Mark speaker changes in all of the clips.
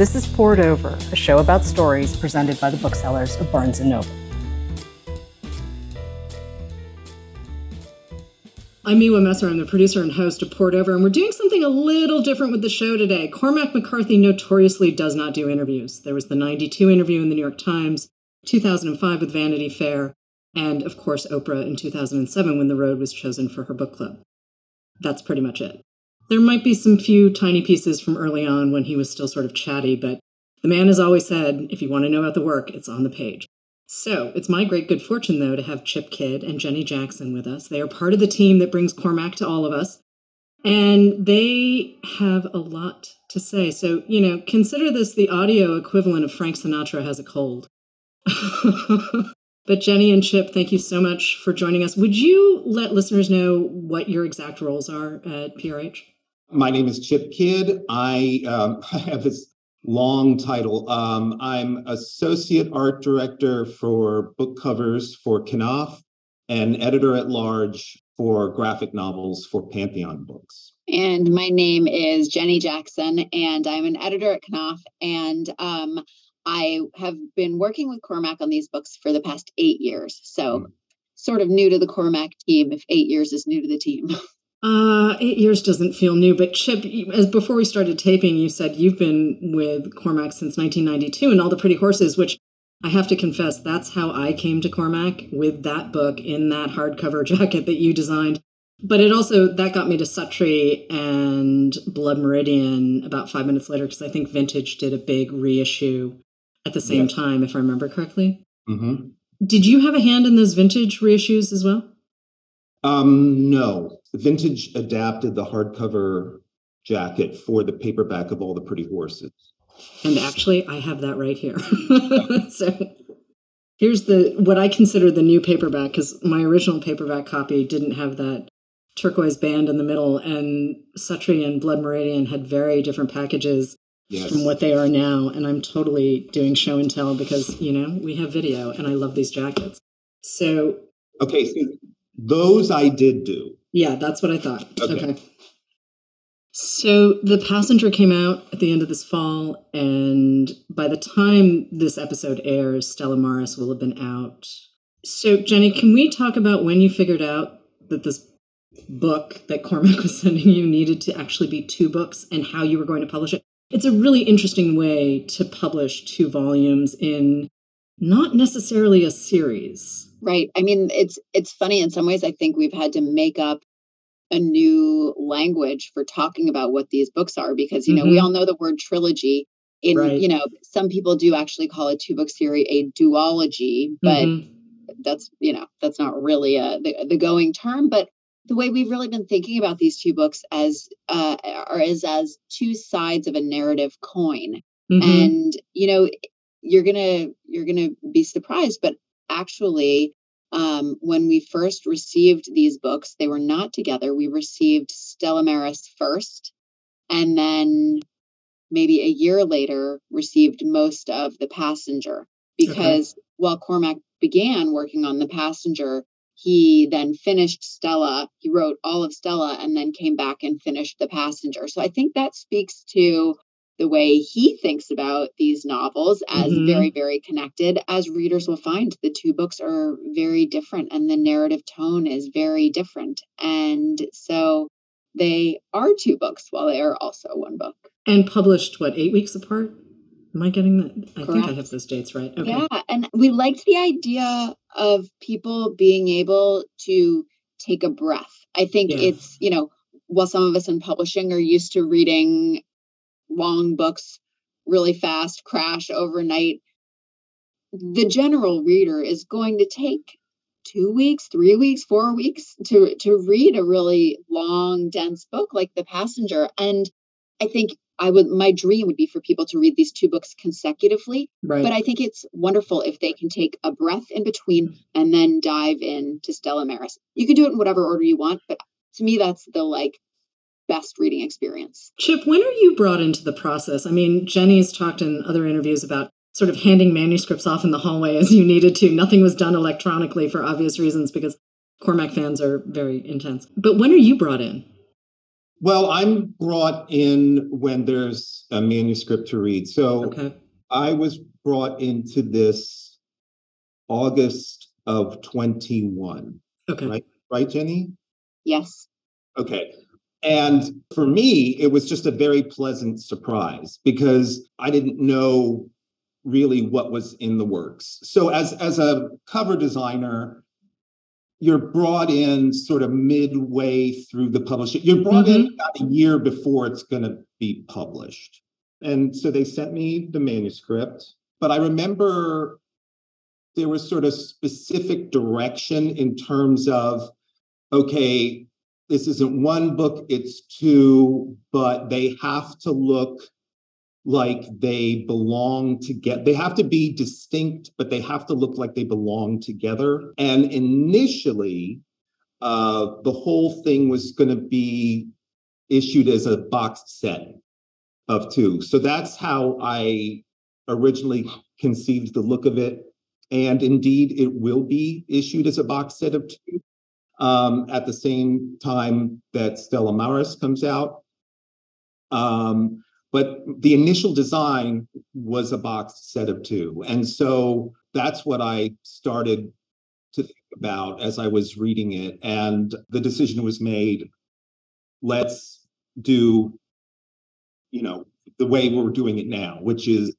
Speaker 1: This is Poured Over, a show about stories presented by the booksellers of Barnes & Noble. I'm Miwa Messer. I'm the producer and host of Poured Over, and we're doing something a little different with the show today. Cormac McCarthy notoriously does not do interviews. There was the 92 interview in the New York Times, 2005 with Vanity Fair, and of course Oprah in 2007 when The Road was chosen for her book club. That's pretty much it. There might be some few tiny pieces from early on when he was still sort of chatty, but the man has always said, if you want to know about the work, it's on the page. So it's my great good fortune, though, to have Chip Kidd and Jenny Jackson with us. They are part of the team that brings Cormac to all of us, and they have a lot to say. So, you know, consider this the audio equivalent of Frank Sinatra has a cold. but Jenny and Chip, thank you so much for joining us. Would you let listeners know what your exact roles are at PRH?
Speaker 2: My name is Chip Kidd. I, um, I have this long title. Um, I'm associate art director for book covers for Knopf and editor at large for graphic novels for Pantheon Books.
Speaker 3: And my name is Jenny Jackson, and I'm an editor at Knopf. And um, I have been working with Cormac on these books for the past eight years. So, mm. sort of new to the Cormac team, if eight years is new to the team.
Speaker 1: Uh, eight years doesn't feel new, but Chip, as before we started taping, you said you've been with Cormac since 1992 and all the pretty horses, which I have to confess, that's how I came to Cormac with that book in that hardcover jacket that you designed. But it also that got me to Suttree and Blood Meridian about five minutes later because I think Vintage did a big reissue at the same time, if I remember correctly.
Speaker 2: Mm-hmm.
Speaker 1: Did you have a hand in those Vintage reissues as well?
Speaker 2: Um, no. Vintage adapted the hardcover jacket for the paperback of All the Pretty Horses.
Speaker 1: And actually, I have that right here. so here's the what I consider the new paperback because my original paperback copy didn't have that turquoise band in the middle, and Suttree and Blood Meridian had very different packages yes. from what they are now. And I'm totally doing show and tell because you know we have video, and I love these jackets. So
Speaker 2: okay, so those I did do.
Speaker 1: Yeah, that's what I thought. Okay. okay. So the passenger came out at the end of this fall, and by the time this episode airs, Stella Maris will have been out. So, Jenny, can we talk about when you figured out that this book that Cormac was sending you needed to actually be two books and how you were going to publish it? It's a really interesting way to publish two volumes in not necessarily a series.
Speaker 3: Right. I mean, it's it's funny in some ways. I think we've had to make up a new language for talking about what these books are because you know mm-hmm. we all know the word trilogy. In right. you know, some people do actually call a two book series a duology, but mm-hmm. that's you know that's not really a the, the going term. But the way we've really been thinking about these two books as uh, are as as two sides of a narrative coin. Mm-hmm. And you know, you're gonna you're gonna be surprised, but actually, um, when we first received these books, they were not together. We received Stella Maris first, and then maybe a year later received most of The Passenger. Because okay. while Cormac began working on The Passenger, he then finished Stella. He wrote all of Stella and then came back and finished The Passenger. So I think that speaks to the way he thinks about these novels as mm-hmm. very, very connected. As readers will find, the two books are very different and the narrative tone is very different. And so they are two books while they are also one book.
Speaker 1: And published, what, eight weeks apart? Am I getting that? I Correct. think I have those dates right.
Speaker 3: Okay. Yeah. And we liked the idea of people being able to take a breath. I think yeah. it's, you know, while some of us in publishing are used to reading long books really fast, crash overnight. The general reader is going to take two weeks, three weeks, four weeks to to read a really long, dense book like The Passenger. And I think I would my dream would be for people to read these two books consecutively. Right. But I think it's wonderful if they can take a breath in between and then dive in to Stella Maris. You can do it in whatever order you want, but to me that's the like best reading experience.
Speaker 1: Chip, when are you brought into the process? I mean, Jenny's talked in other interviews about sort of handing manuscripts off in the hallway as you needed to. Nothing was done electronically for obvious reasons because Cormac fans are very intense. But when are you brought in?
Speaker 2: Well, I'm brought in when there's a manuscript to read. So
Speaker 1: okay.
Speaker 2: I was brought into this August of 21.
Speaker 1: Okay.
Speaker 2: Right, right, Jenny?
Speaker 3: Yes.
Speaker 2: Okay. And for me, it was just a very pleasant surprise because I didn't know really what was in the works. So as as a cover designer, you're brought in sort of midway through the publishing. You're brought mm-hmm. in about a year before it's going to be published. And so they sent me the manuscript, but I remember there was sort of specific direction in terms of okay, this isn't one book, it's two, but they have to look like they belong together. They have to be distinct, but they have to look like they belong together. And initially, uh, the whole thing was going to be issued as a boxed set of two. So that's how I originally conceived the look of it. And indeed, it will be issued as a box set of two um, at the same time that Stella Maris comes out. Um, but the initial design was a boxed set of two. And so that's what I started to think about as I was reading it. And the decision was made let's do, you know, the way we're doing it now, which is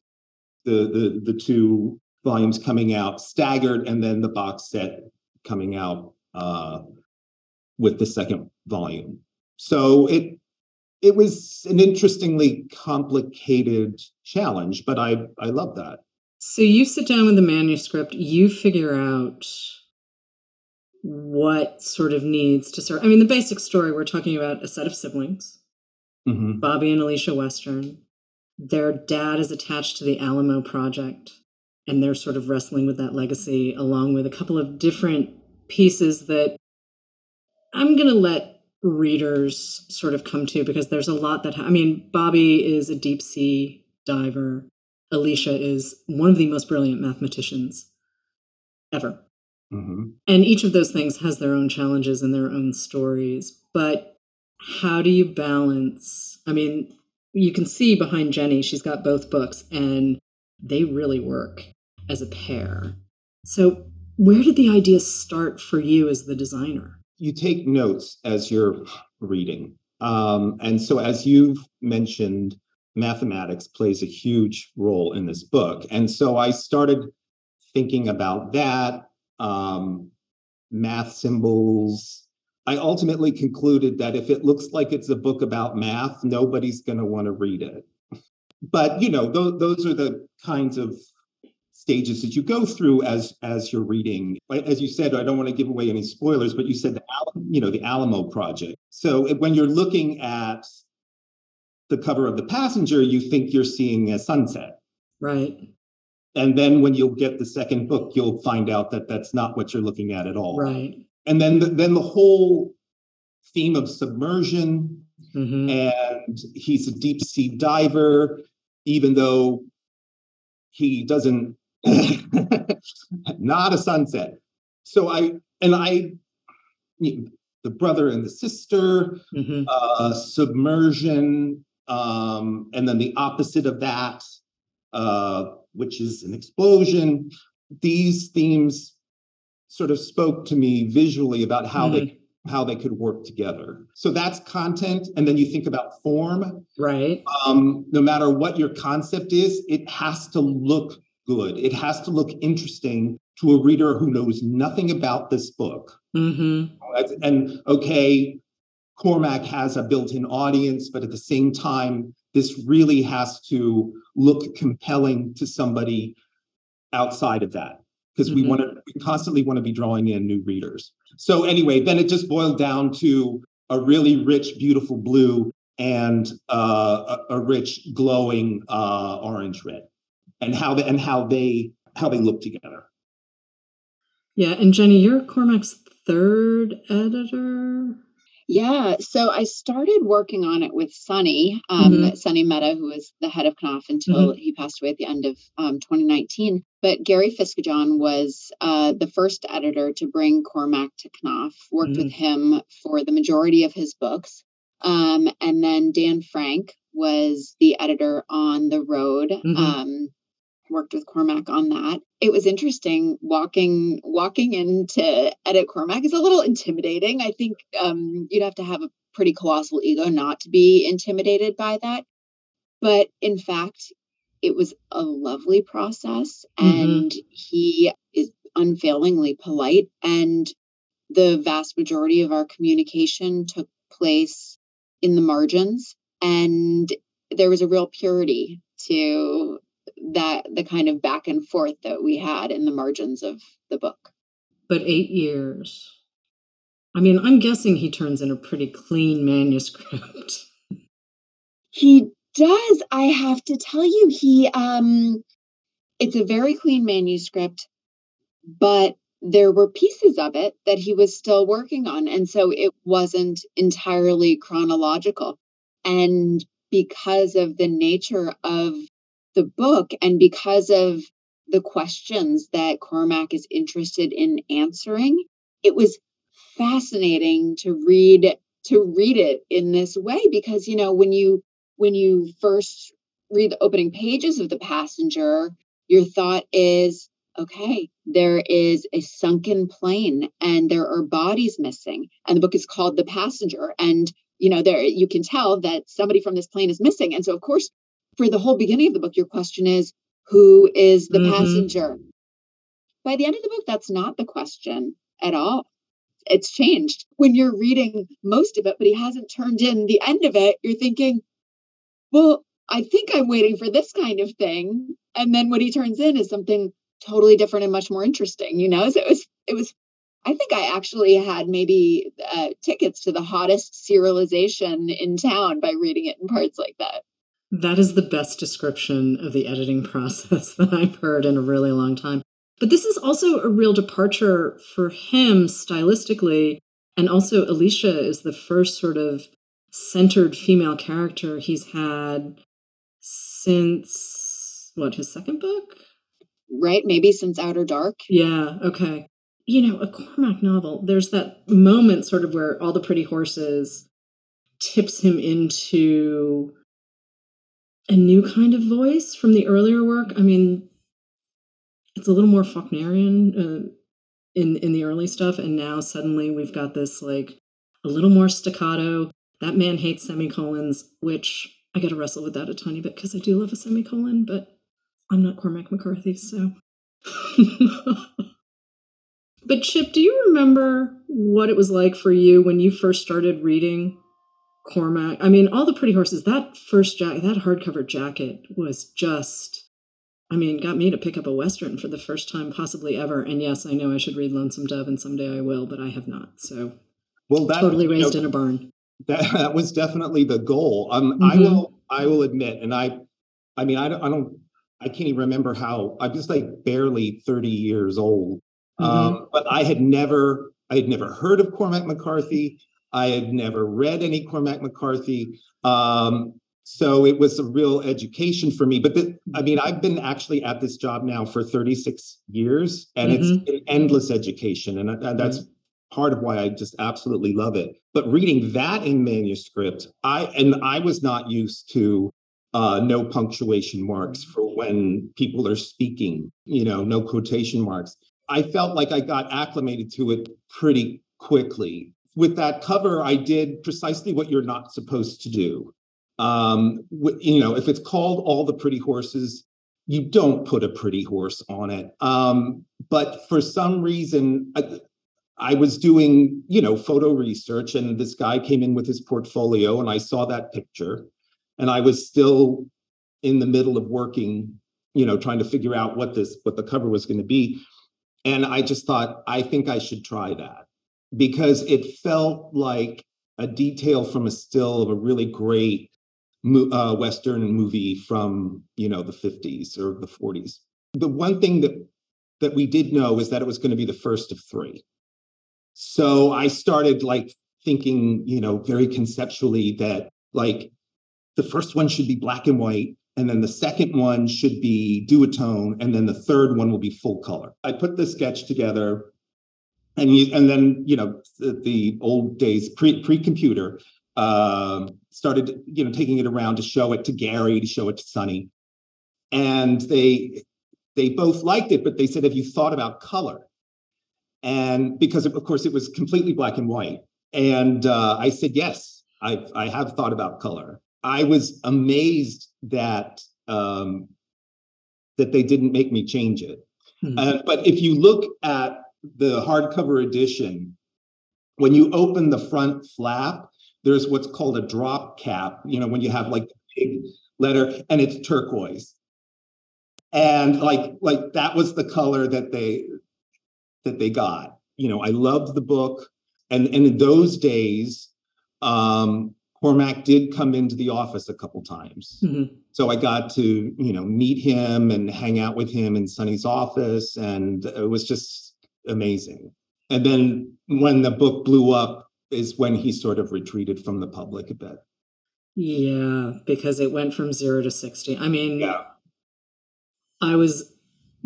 Speaker 2: the the the two volumes coming out staggered and then the box set coming out uh, with the second volume. So it it was an interestingly complicated challenge, but I I love that.
Speaker 1: So you sit down with the manuscript, you figure out what sort of needs to serve. I mean, the basic story we're talking about a set of siblings, mm-hmm. Bobby and Alicia Western. Their dad is attached to the Alamo Project, and they're sort of wrestling with that legacy along with a couple of different pieces that I'm going to let readers sort of come to because there's a lot that ha- I mean Bobby is a deep sea diver. Alicia is one of the most brilliant mathematicians ever. Mm-hmm. And each of those things has their own challenges and their own stories. But how do you balance? I mean, you can see behind Jenny, she's got both books and they really work as a pair. So, where did the idea start for you as the designer?
Speaker 2: you take notes as you're reading. Um, and so, as you've mentioned, mathematics plays a huge role in this book. And so I started thinking about that, um, math symbols. I ultimately concluded that if it looks like it's a book about math, nobody's going to want to read it. But, you know, th- those are the kinds of stages that you go through as as you're reading. As you said, I don't want to give away any spoilers, but you said the you know the Alamo Project. So when you're looking at the cover of the passenger, you think you're seeing a sunset,
Speaker 1: right?
Speaker 2: And then when you'll get the second book, you'll find out that that's not what you're looking at at all.
Speaker 1: Right.
Speaker 2: And then the, then the whole theme of submersion, mm-hmm. and he's a deep sea diver, even though he doesn't not a sunset. So I and I, the brother and the sister, mm-hmm. uh, submersion, um, and then the opposite of that, uh, which is an explosion. These themes sort of spoke to me visually about how mm-hmm. they how they could work together. So that's content. And then you think about form.
Speaker 1: Right.
Speaker 2: Um, no matter what your concept is, it has to look good. It has to look interesting to a reader who knows nothing about this book. Mm-hmm. And okay, Cormac has a built in audience, but at the same time, this really has to look compelling to somebody outside of that because mm-hmm. we want to we constantly want to be drawing in new readers. So anyway, then it just boiled down to a really rich, beautiful blue and uh, a, a, rich, glowing uh, orange red and how they and how they how they look together.
Speaker 1: Yeah, and Jenny, you're Cormac's third editor.
Speaker 3: Yeah, so I started working on it with Sonny, um, mm-hmm. Sonny Mehta, who was the head of Knopf until mm-hmm. he passed away at the end of um, 2019. But Gary Fisketjon was uh, the first editor to bring Cormac to Knopf, worked mm-hmm. with him for the majority of his books. Um, and then Dan Frank was the editor on The Road. Mm-hmm. Um, worked with Cormac on that. It was interesting walking walking into edit Cormac is a little intimidating. I think um, you'd have to have a pretty colossal ego not to be intimidated by that. But in fact, it was a lovely process, mm-hmm. and he is unfailingly polite. And the vast majority of our communication took place in the margins, and there was a real purity to that the kind of back and forth that we had in the margins of the book.
Speaker 1: But eight years. I mean, I'm guessing he turns in a pretty clean manuscript.
Speaker 3: he does. I have to tell you, he um it's a very clean manuscript, but there were pieces of it that he was still working on. And so it wasn't entirely chronological. And because of the nature of the book and because of the questions that Cormac is interested in answering, it was fascinating to read to read it in this way. Because you know when you when you first read the opening pages of the passenger your thought is okay there is a sunken plane and there are bodies missing. And the book is called the passenger. And you know there you can tell that somebody from this plane is missing. And so of course for the whole beginning of the book, your question is, who is the mm-hmm. passenger? By the end of the book, that's not the question at all. It's changed. When you're reading most of it, but he hasn't turned in the end of it, you're thinking, well, I think I'm waiting for this kind of thing. And then what he turns in is something totally different and much more interesting, you know? So it was, it was, I think I actually had maybe uh, tickets to the hottest serialization in town by reading it in parts like that.
Speaker 1: That is the best description of the editing process that I've heard in a really long time. But this is also a real departure for him stylistically. And also, Alicia is the first sort of centered female character he's had since what, his second book?
Speaker 3: Right, maybe since Outer Dark.
Speaker 1: Yeah, okay. You know, a Cormac novel, there's that moment sort of where all the pretty horses tips him into a new kind of voice from the earlier work. I mean, it's a little more Faulknerian uh, in in the early stuff, and now suddenly we've got this like a little more staccato. That man hates semicolons, which I got to wrestle with that a tiny bit because I do love a semicolon, but I'm not Cormac McCarthy, so. but Chip, do you remember what it was like for you when you first started reading Cormac. I mean, all the pretty horses. That first jacket, that hardcover jacket was just. I mean, got me to pick up a western for the first time possibly ever. And yes, I know I should read Lonesome Dove, and someday I will, but I have not. So, well, that, totally raised you know, in a barn.
Speaker 2: That that was definitely the goal. Um, mm-hmm. I will I will admit, and I, I mean, I don't, I don't, I can't even remember how. I'm just like barely 30 years old. Mm-hmm. Um, but I had never, I had never heard of Cormac McCarthy. I had never read any Cormac McCarthy. Um, so it was a real education for me. But the, I mean, I've been actually at this job now for 36 years, and mm-hmm. it's an endless education. And, and that's mm-hmm. part of why I just absolutely love it. But reading that in manuscript, I and I was not used to uh, no punctuation marks for when people are speaking, you know, no quotation marks. I felt like I got acclimated to it pretty quickly with that cover, I did precisely what you're not supposed to do. Um, you know, if it's called All the Pretty Horses, you don't put a pretty horse on it. Um, but for some reason, I, I was doing, you know, photo research, and this guy came in with his portfolio, and I saw that picture, and I was still in the middle of working, you know, trying to figure out what this, what the cover was going to be, and I just thought, I think I should try that because it felt like a detail from a still of a really great uh, Western movie from you know the 50s or the 40s. The one thing that that we did know is that it was going to be the first of three. So I started like thinking, you know, very conceptually that like the first one should be black and white, and then the second one should be duotone, and then the third one will be full color. I put the sketch together and you and then you know the, the old days pre pre computer Um, started, you know, taking it around to show it to Gary, to show it to Sonny, and they they both liked it, but they said, "Have you thought about color?" And because of, of course it was completely black and white, and uh, I said, "Yes, I I have thought about color." I was amazed that um, that they didn't make me change it. Mm-hmm. Uh, but if you look at the hardcover edition, when you open the front flap, there's what's called a drop cap. You know, when you have like the big letter, and it's turquoise, and like like that was the color that they that they got. You know, I loved the book, and and in those days, um, Cormac did come into the office a couple times. Mm-hmm. So I got to, you know, meet him and hang out with him in Sonny's office. And it was just amazing. And then when the book blew up is when he sort of retreated from the public a bit.
Speaker 1: Yeah, because it went from zero to 60. I mean, yeah. I was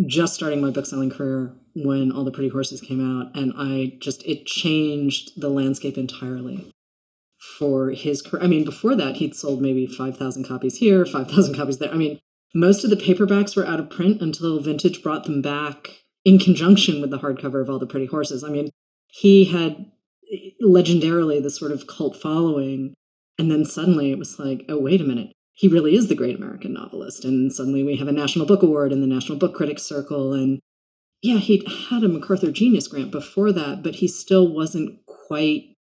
Speaker 1: just starting my book selling career when All the Pretty Horses came out, and I just, it changed the landscape entirely for his career. I mean, before that, he'd sold maybe 5,000 copies here, 5,000 copies there. I mean, most of the paperbacks were out of print until Vintage brought them back in conjunction with the hardcover of All the Pretty Horses. I mean, he had legendarily this sort of cult following. And then suddenly it was like, oh, wait a minute. He really is the great American novelist. And suddenly we have a National Book Award and the National Book Critics Circle. And yeah, he'd had a MacArthur Genius Grant before that, but he still wasn't quite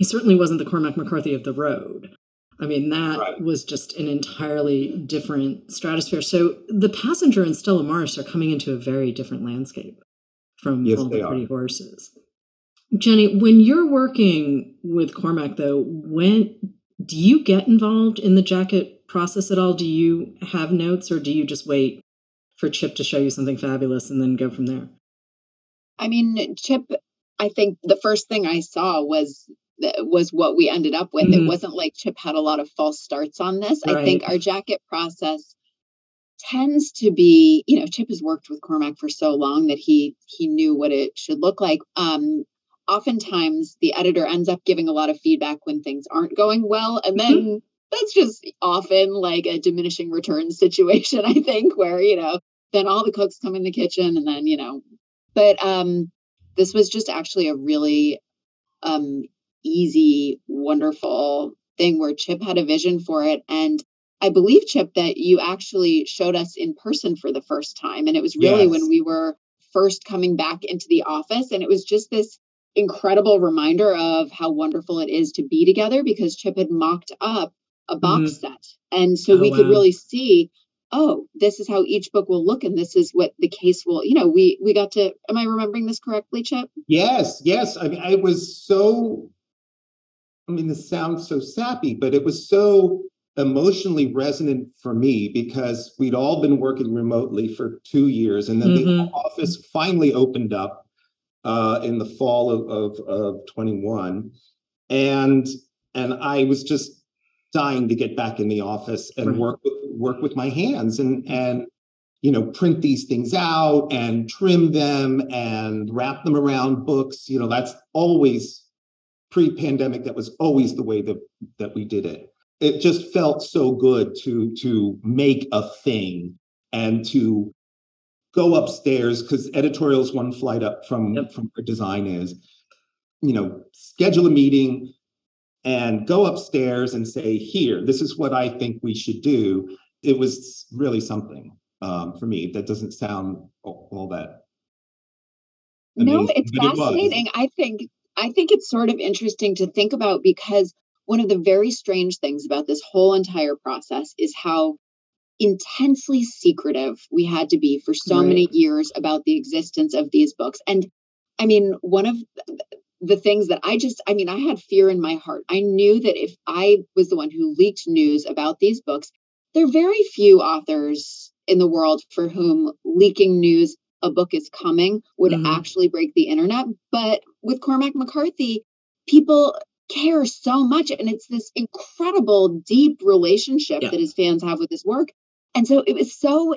Speaker 1: he certainly wasn't the Cormac McCarthy of the road. I mean, that right. was just an entirely different stratosphere. So the passenger and Stella Maris are coming into a very different landscape from yes, all the pretty are. horses. Jenny, when you're working with Cormac, though, when do you get involved in the jacket process at all? Do you have notes, or do you just wait for Chip to show you something fabulous and then go from there?
Speaker 3: I mean, Chip. I think the first thing I saw was was what we ended up with. Mm-hmm. It wasn't like Chip had a lot of false starts on this. Right. I think our jacket process tends to be, you know, Chip has worked with Cormac for so long that he he knew what it should look like. Um, oftentimes the editor ends up giving a lot of feedback when things aren't going well, and then mm-hmm. that's just often like a diminishing returns situation. I think where you know then all the cooks come in the kitchen, and then you know, but um, this was just actually a really um easy, wonderful thing where Chip had a vision for it. And I believe, Chip, that you actually showed us in person for the first time. And it was really yes. when we were first coming back into the office. And it was just this incredible reminder of how wonderful it is to be together because Chip had mocked up a box mm-hmm. set. And so oh, we wow. could really see oh this is how each book will look and this is what the case will you know we we got to am i remembering this correctly chip
Speaker 2: yes yes i mean i was so I mean, this sounds so sappy, but it was so emotionally resonant for me because we'd all been working remotely for two years, and then mm-hmm. the office finally opened up uh, in the fall of, of, of 21, and and I was just dying to get back in the office and right. work with, work with my hands and and you know print these things out and trim them and wrap them around books you know that's always pre-pandemic that was always the way that that we did it. It just felt so good to to make a thing and to go upstairs because editorial is one flight up from yep. from where design is you know schedule a meeting and go upstairs and say here this is what i think we should do. It was really something um, for me. That doesn't sound all, all that
Speaker 3: amazing, no it's fascinating it i think I think it's sort of interesting to think about because one of the very strange things about this whole entire process is how intensely secretive we had to be for so right. many years about the existence of these books. And I mean, one of the things that I just, I mean, I had fear in my heart. I knew that if I was the one who leaked news about these books, there are very few authors in the world for whom leaking news a book is coming would mm-hmm. actually break the internet. But with Cormac McCarthy, people care so much. And it's this incredible, deep relationship yeah. that his fans have with his work. And so it was so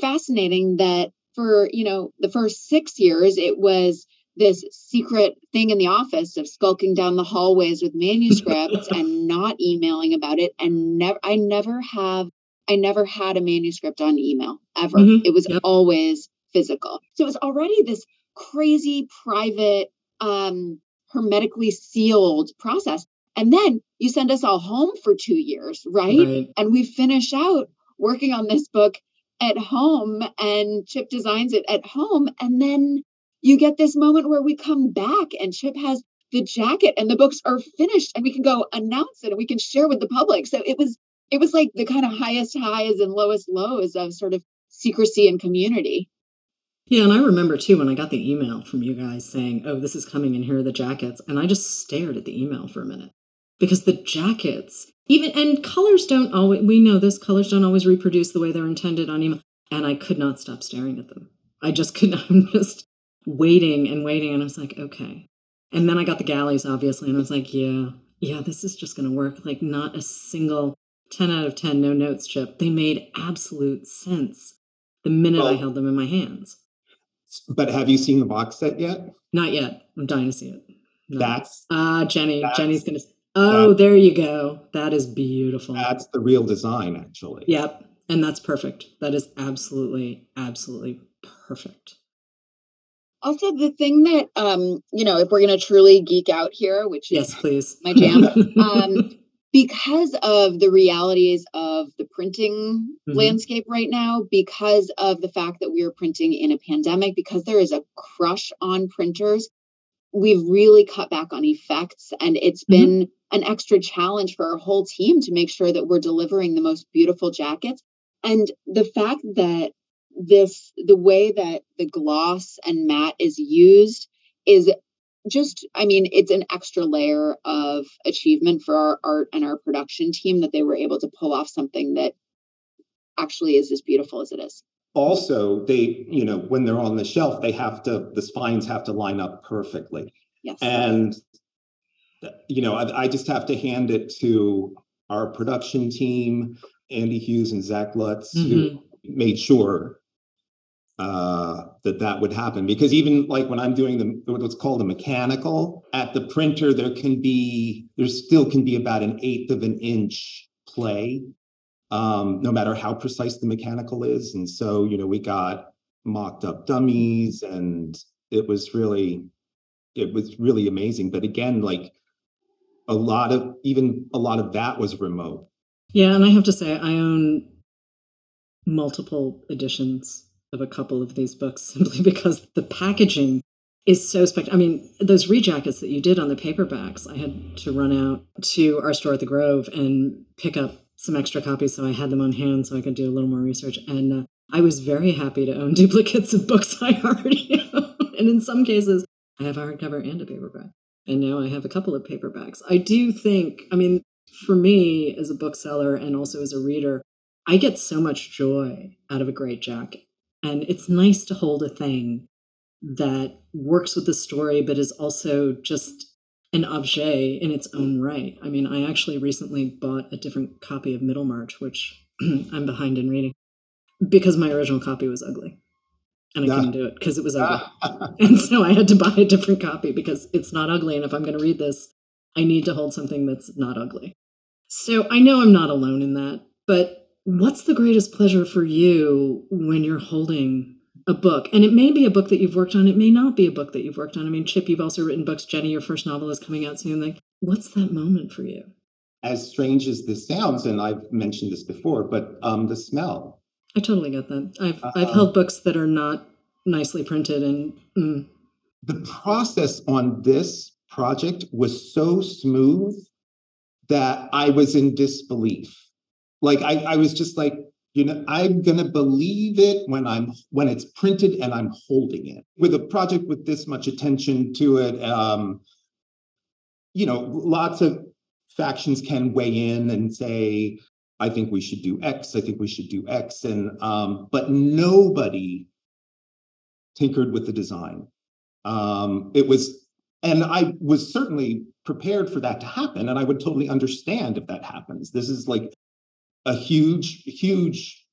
Speaker 3: fascinating that for, you know, the first six years, it was this secret thing in the office of skulking down the hallways with manuscripts and not emailing about it and never i never have i never had a manuscript on email ever mm-hmm. it was yep. always physical so it was already this crazy private um hermetically sealed process and then you send us all home for two years right, right. and we finish out working on this book at home and chip designs it at home and then you get this moment where we come back and Chip has the jacket and the books are finished and we can go announce it and we can share with the public. So it was it was like the kind of highest highs and lowest lows of sort of secrecy and community.
Speaker 1: Yeah, and I remember too when I got the email from you guys saying, "Oh, this is coming and here are the jackets." And I just stared at the email for a minute. Because the jackets, even and colors don't always we know this colors don't always reproduce the way they're intended on email, and I could not stop staring at them. I just could not I'm just waiting and waiting. And I was like, okay. And then I got the galleys, obviously, and I was like, yeah, yeah, this is just going to work. Like, not a single 10 out of 10 no notes chip. They made absolute sense the minute well, I held them in my hands.
Speaker 2: But have you seen the box set yet?
Speaker 1: Not yet. I'm dying to see it.
Speaker 2: No. That's
Speaker 1: ah, uh, Jenny. That's, Jenny's gonna. Oh, there you go. That is beautiful.
Speaker 2: That's the real design, actually.
Speaker 1: Yep, and that's perfect. That is absolutely, absolutely perfect.
Speaker 3: Also, the thing that um, you know, if we're going to truly geek out here, which
Speaker 1: yes, is please,
Speaker 3: my jam, um, because of the realities of the printing mm-hmm. landscape right now, because of the fact that we are printing in a pandemic, because there is a crush on printers, we've really cut back on effects, and it's mm-hmm. been an extra challenge for our whole team to make sure that we're delivering the most beautiful jackets. And the fact that this the way that the gloss and matte is used is just i mean it's an extra layer of achievement for our art and our production team that they were able to pull off something that actually is as beautiful as it is.
Speaker 2: Also they you know when they're on the shelf they have to the spines have to line up perfectly.
Speaker 3: Yes.
Speaker 2: And you know i, I just have to hand it to our production team andy hughes and zach lutz mm-hmm. who made sure uh, that that would happen because even like when I'm doing the what's called a mechanical at the printer, there can be there still can be about an eighth of an inch play, um, no matter how precise the mechanical is. And so you know we got mocked up dummies, and it was really it was really amazing. But again, like a lot of even a lot of that was remote.
Speaker 1: Yeah, and I have to say I own multiple editions of a couple of these books simply because the packaging is so spectacular. I mean, those rejackets that you did on the paperbacks, I had to run out to our store at the Grove and pick up some extra copies so I had them on hand so I could do a little more research. And uh, I was very happy to own duplicates of books I already own. and in some cases, I have a hardcover and a paperback. And now I have a couple of paperbacks. I do think, I mean, for me as a bookseller and also as a reader, I get so much joy out of a great jacket. And it's nice to hold a thing that works with the story, but is also just an objet in its own right. I mean, I actually recently bought a different copy of Middlemarch, which I'm behind in reading, because my original copy was ugly. And I couldn't do it because it was ugly. and so I had to buy a different copy because it's not ugly. And if I'm going to read this, I need to hold something that's not ugly. So I know I'm not alone in that, but What's the greatest pleasure for you when you're holding a book? And it may be a book that you've worked on, it may not be a book that you've worked on. I mean, Chip, you've also written books. Jenny, your first novel is coming out soon. Like, what's that moment for you?
Speaker 2: As strange as this sounds, and I've mentioned this before, but um, the smell.
Speaker 1: I totally get that. I've uh, I've held books that are not nicely printed, and mm.
Speaker 2: the process on this project was so smooth that I was in disbelief like I, I was just like, you know, I'm gonna believe it when I'm when it's printed and I'm holding it. With a project with this much attention to it, um, you know, lots of factions can weigh in and say, I think we should do X, I think we should do X. And um, but nobody tinkered with the design. Um, it was, and I was certainly prepared for that to happen. And I would totally understand if that happens. This is like a huge, huge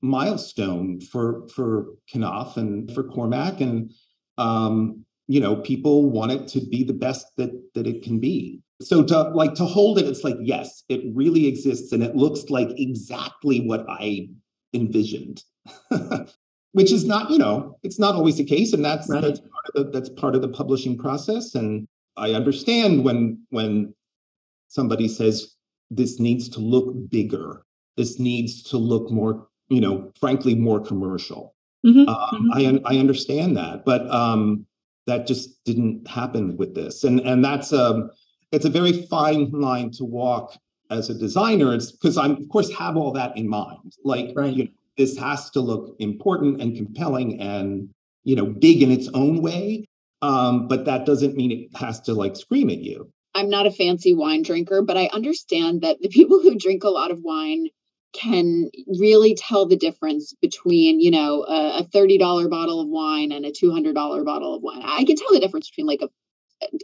Speaker 2: milestone for for Knopf and for Cormac. And um, you know, people want it to be the best that that it can be. So to like to hold it, it's like, yes, it really exists and it looks like exactly what I envisioned. Which is not, you know, it's not always the case. And that's right. that's part of the that's part of the publishing process. And I understand when when somebody says this needs to look bigger, this needs to look more, you know, frankly, more commercial. Mm-hmm. Uh, mm-hmm. I I understand that, but um, that just didn't happen with this, and and that's um, it's a very fine line to walk as a designer. It's because I'm of course have all that in mind, like right. you know, this has to look important and compelling and you know big in its own way, um, but that doesn't mean it has to like scream at you.
Speaker 3: I'm not a fancy wine drinker, but I understand that the people who drink a lot of wine can really tell the difference between you know a, a $30 bottle of wine and a $200 bottle of wine. I can tell the difference between like a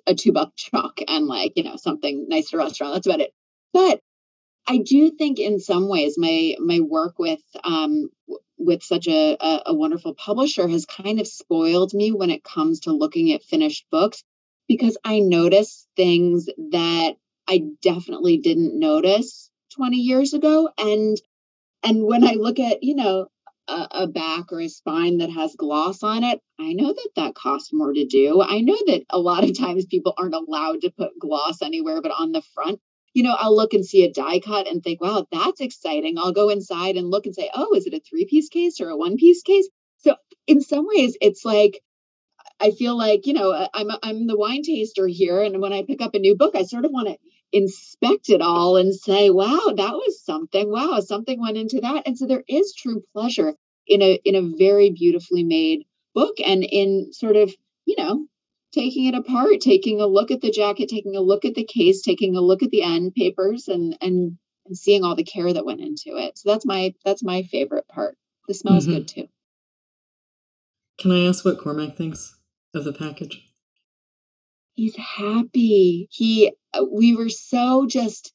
Speaker 3: a two buck chuck and like you know something nice a restaurant. That's about it. But i do think in some ways my my work with um with such a, a, a wonderful publisher has kind of spoiled me when it comes to looking at finished books because i notice things that i definitely didn't notice 20 years ago and and when i look at you know a, a, back or a spine that has gloss on it i know that that costs more to do. I know that a lot of times people aren't allowed to put gloss anywhere but on the front. You know i'll look and see a die cut and think wow that's exciting. I'll go inside and look and say oh is it a three piece case or a one piece case? So in some ways it's like I feel like you know I'm I'm the wine taster here, and when I pick up a new book, I sort of want to inspect it all and say, wow, that was something. Wow, something went into that. And so there is true pleasure in a in a very beautifully made book and in sort of, you know, taking it apart, taking a look at the jacket, taking a look at the case, taking a look at the end papers and and and seeing all the care that went into it. So that's my that's my favorite part. The smell mm-hmm. good too.
Speaker 1: Can I ask what Cormac thinks of the package?
Speaker 3: He's happy. He we were so just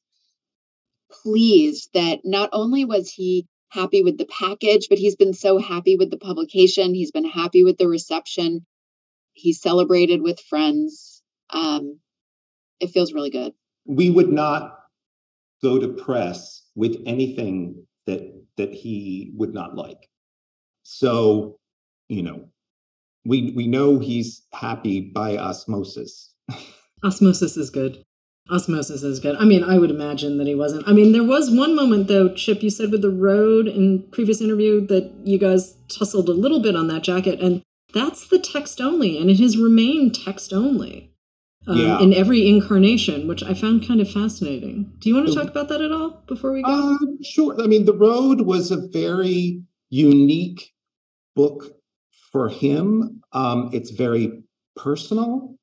Speaker 3: pleased that not only was he happy with the package, but he's been so happy with the publication. He's been happy with the reception. He celebrated with friends. Um, it feels really good.
Speaker 2: We would not go to press with anything that that he would not like. So, you know, we we know he's happy by osmosis.
Speaker 1: Osmosis is good. Osmosis is good. I mean, I would imagine that he wasn't. I mean, there was one moment though, Chip, you said with the road in previous interview that you guys tussled a little bit on that jacket, and that's the text only, and it has remained text only um, yeah. in every incarnation, which I found kind of fascinating. Do you want to talk about that at all before we go?
Speaker 2: Um, sure. I mean, the road was a very unique book for him. Um, it's very personal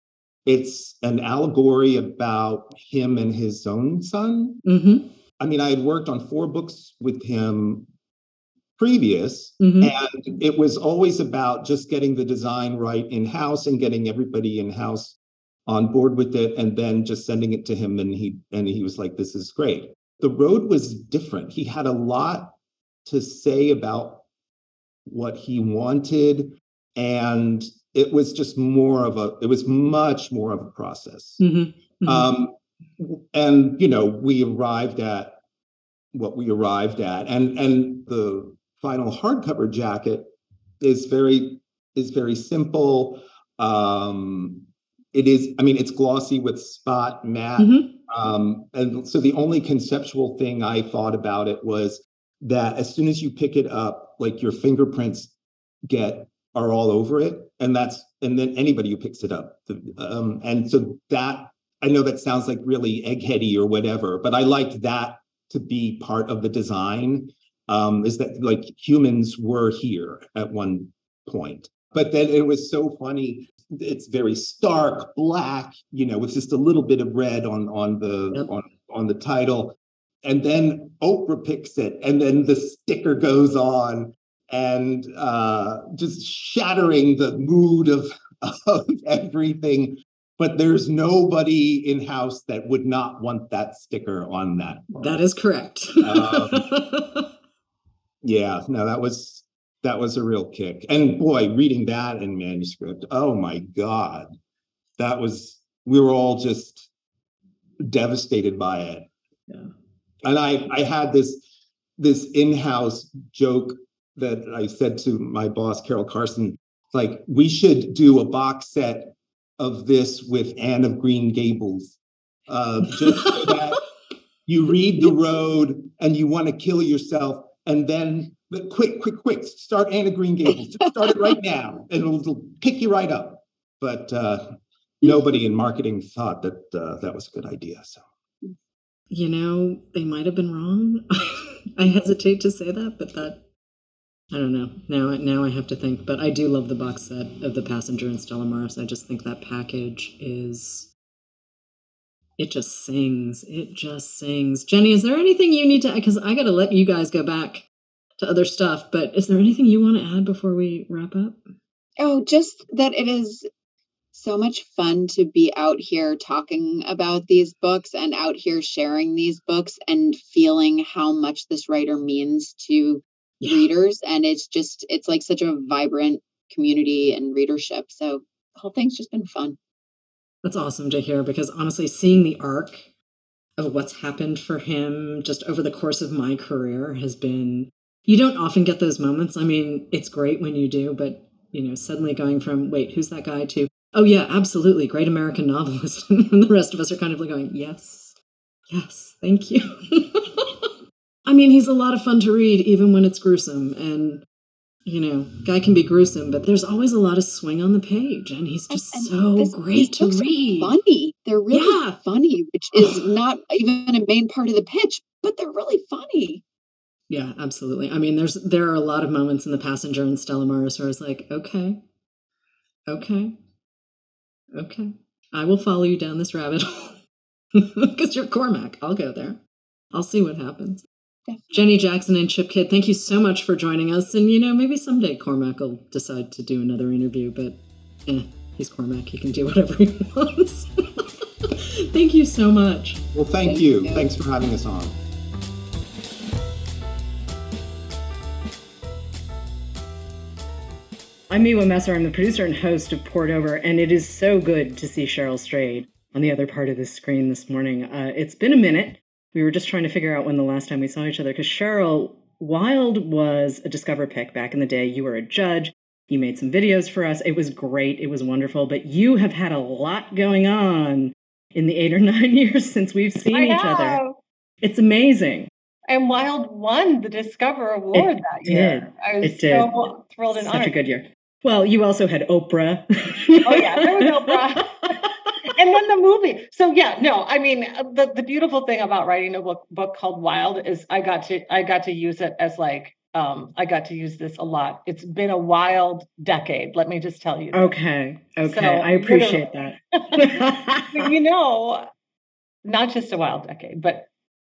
Speaker 2: it's an allegory about him and his own son. Mm-hmm. I mean, I had worked on four books with him previous, mm-hmm. and it was always about just getting the design right in house and getting everybody in house on board with it, and then just sending it to him, and he and he was like, "This is great." The road was different. He had a lot to say about what he wanted, and it was just more of a it was much more of a process mm-hmm. Mm-hmm. Um, and you know we arrived at what we arrived at and and the final hardcover jacket is very is very simple um it is i mean it's glossy with spot matte mm-hmm. um and so the only conceptual thing i thought about it was that as soon as you pick it up like your fingerprints get are all over it and that's and then anybody who picks it up. Um, and so that i know that sounds like really eggheady or whatever but i liked that to be part of the design um, is that like humans were here at one point. But then it was so funny it's very stark black you know with just a little bit of red on on the yep. on on the title. And then oprah picks it and then the sticker goes on and uh, just shattering the mood of, of everything. But there's nobody in house that would not want that sticker on that.
Speaker 1: That is correct. um,
Speaker 2: yeah, no, that was that was a real kick. And boy, reading that in manuscript, oh my God, that was, we were all just devastated by it. Yeah. And I, I had this, this in-house joke that I said to my boss, Carol Carson, like, we should do a box set of this with Anne of Green Gables, uh, just so that you read The Road and you want to kill yourself, and then but quick, quick, quick, start Anne of Green Gables. Start it right now, and it'll, it'll pick you right up. But uh, nobody in marketing thought that uh, that was a good idea. So,
Speaker 1: you know, they might have been wrong. I hesitate to say that, but that I don't know. Now, now I have to think. But I do love the box set of the Passenger and Stella Maris. I just think that package is. It just sings. It just sings. Jenny, is there anything you need to? Because I got to let you guys go back to other stuff. But is there anything you want to add before we wrap up?
Speaker 3: Oh, just that it is so much fun to be out here talking about these books and out here sharing these books and feeling how much this writer means to. Readers and it's just it's like such a vibrant community and readership so the whole thing's just been fun.
Speaker 1: That's awesome to hear because honestly seeing the arc of what's happened for him just over the course of my career has been you don't often get those moments. I mean it's great when you do but you know suddenly going from wait who's that guy? to oh yeah absolutely great american novelist. And the rest of us are kind of like going yes yes thank you I mean, he's a lot of fun to read, even when it's gruesome. And, you know, guy can be gruesome, but there's always a lot of swing on the page. And he's just and, and so this, great to read.
Speaker 3: funny. They're really yeah. funny, which is not even a main part of the pitch, but they're really funny.
Speaker 1: Yeah, absolutely. I mean, there's there are a lot of moments in the passenger and Stella Maris where it's like, okay, okay, okay, I will follow you down this rabbit hole because you're Cormac. I'll go there. I'll see what happens. Jenny Jackson and Chip Kidd, thank you so much for joining us. And, you know, maybe someday Cormac will decide to do another interview, but eh, he's Cormac. He can do whatever he wants. thank you so much.
Speaker 2: Well, thank, thank you. you. Thanks for having us on.
Speaker 1: I'm Miwa Messer. I'm the producer and host of Poured Over, and it is so good to see Cheryl Strayed on the other part of the screen this morning. Uh, it's been a minute we were just trying to figure out when the last time we saw each other because Cheryl Wild was a Discover pick back in the day. You were a judge. You made some videos for us. It was great. It was wonderful. But you have had a lot going on in the eight or nine years since we've seen I each other. It's amazing.
Speaker 4: And Wild won the Discover Award
Speaker 1: it
Speaker 4: that
Speaker 1: did. year.
Speaker 4: I was
Speaker 1: it
Speaker 4: so did. thrilled and
Speaker 1: Such
Speaker 4: honored.
Speaker 1: a good year. Well, you also had Oprah.
Speaker 4: oh yeah, there was Oprah. and then the movie. So yeah, no, I mean the the beautiful thing about writing a book book called Wild is I got to I got to use it as like um I got to use this a lot. It's been a wild decade, let me just tell you.
Speaker 1: That. Okay. Okay. So, I appreciate that.
Speaker 4: you know, not just a wild decade, but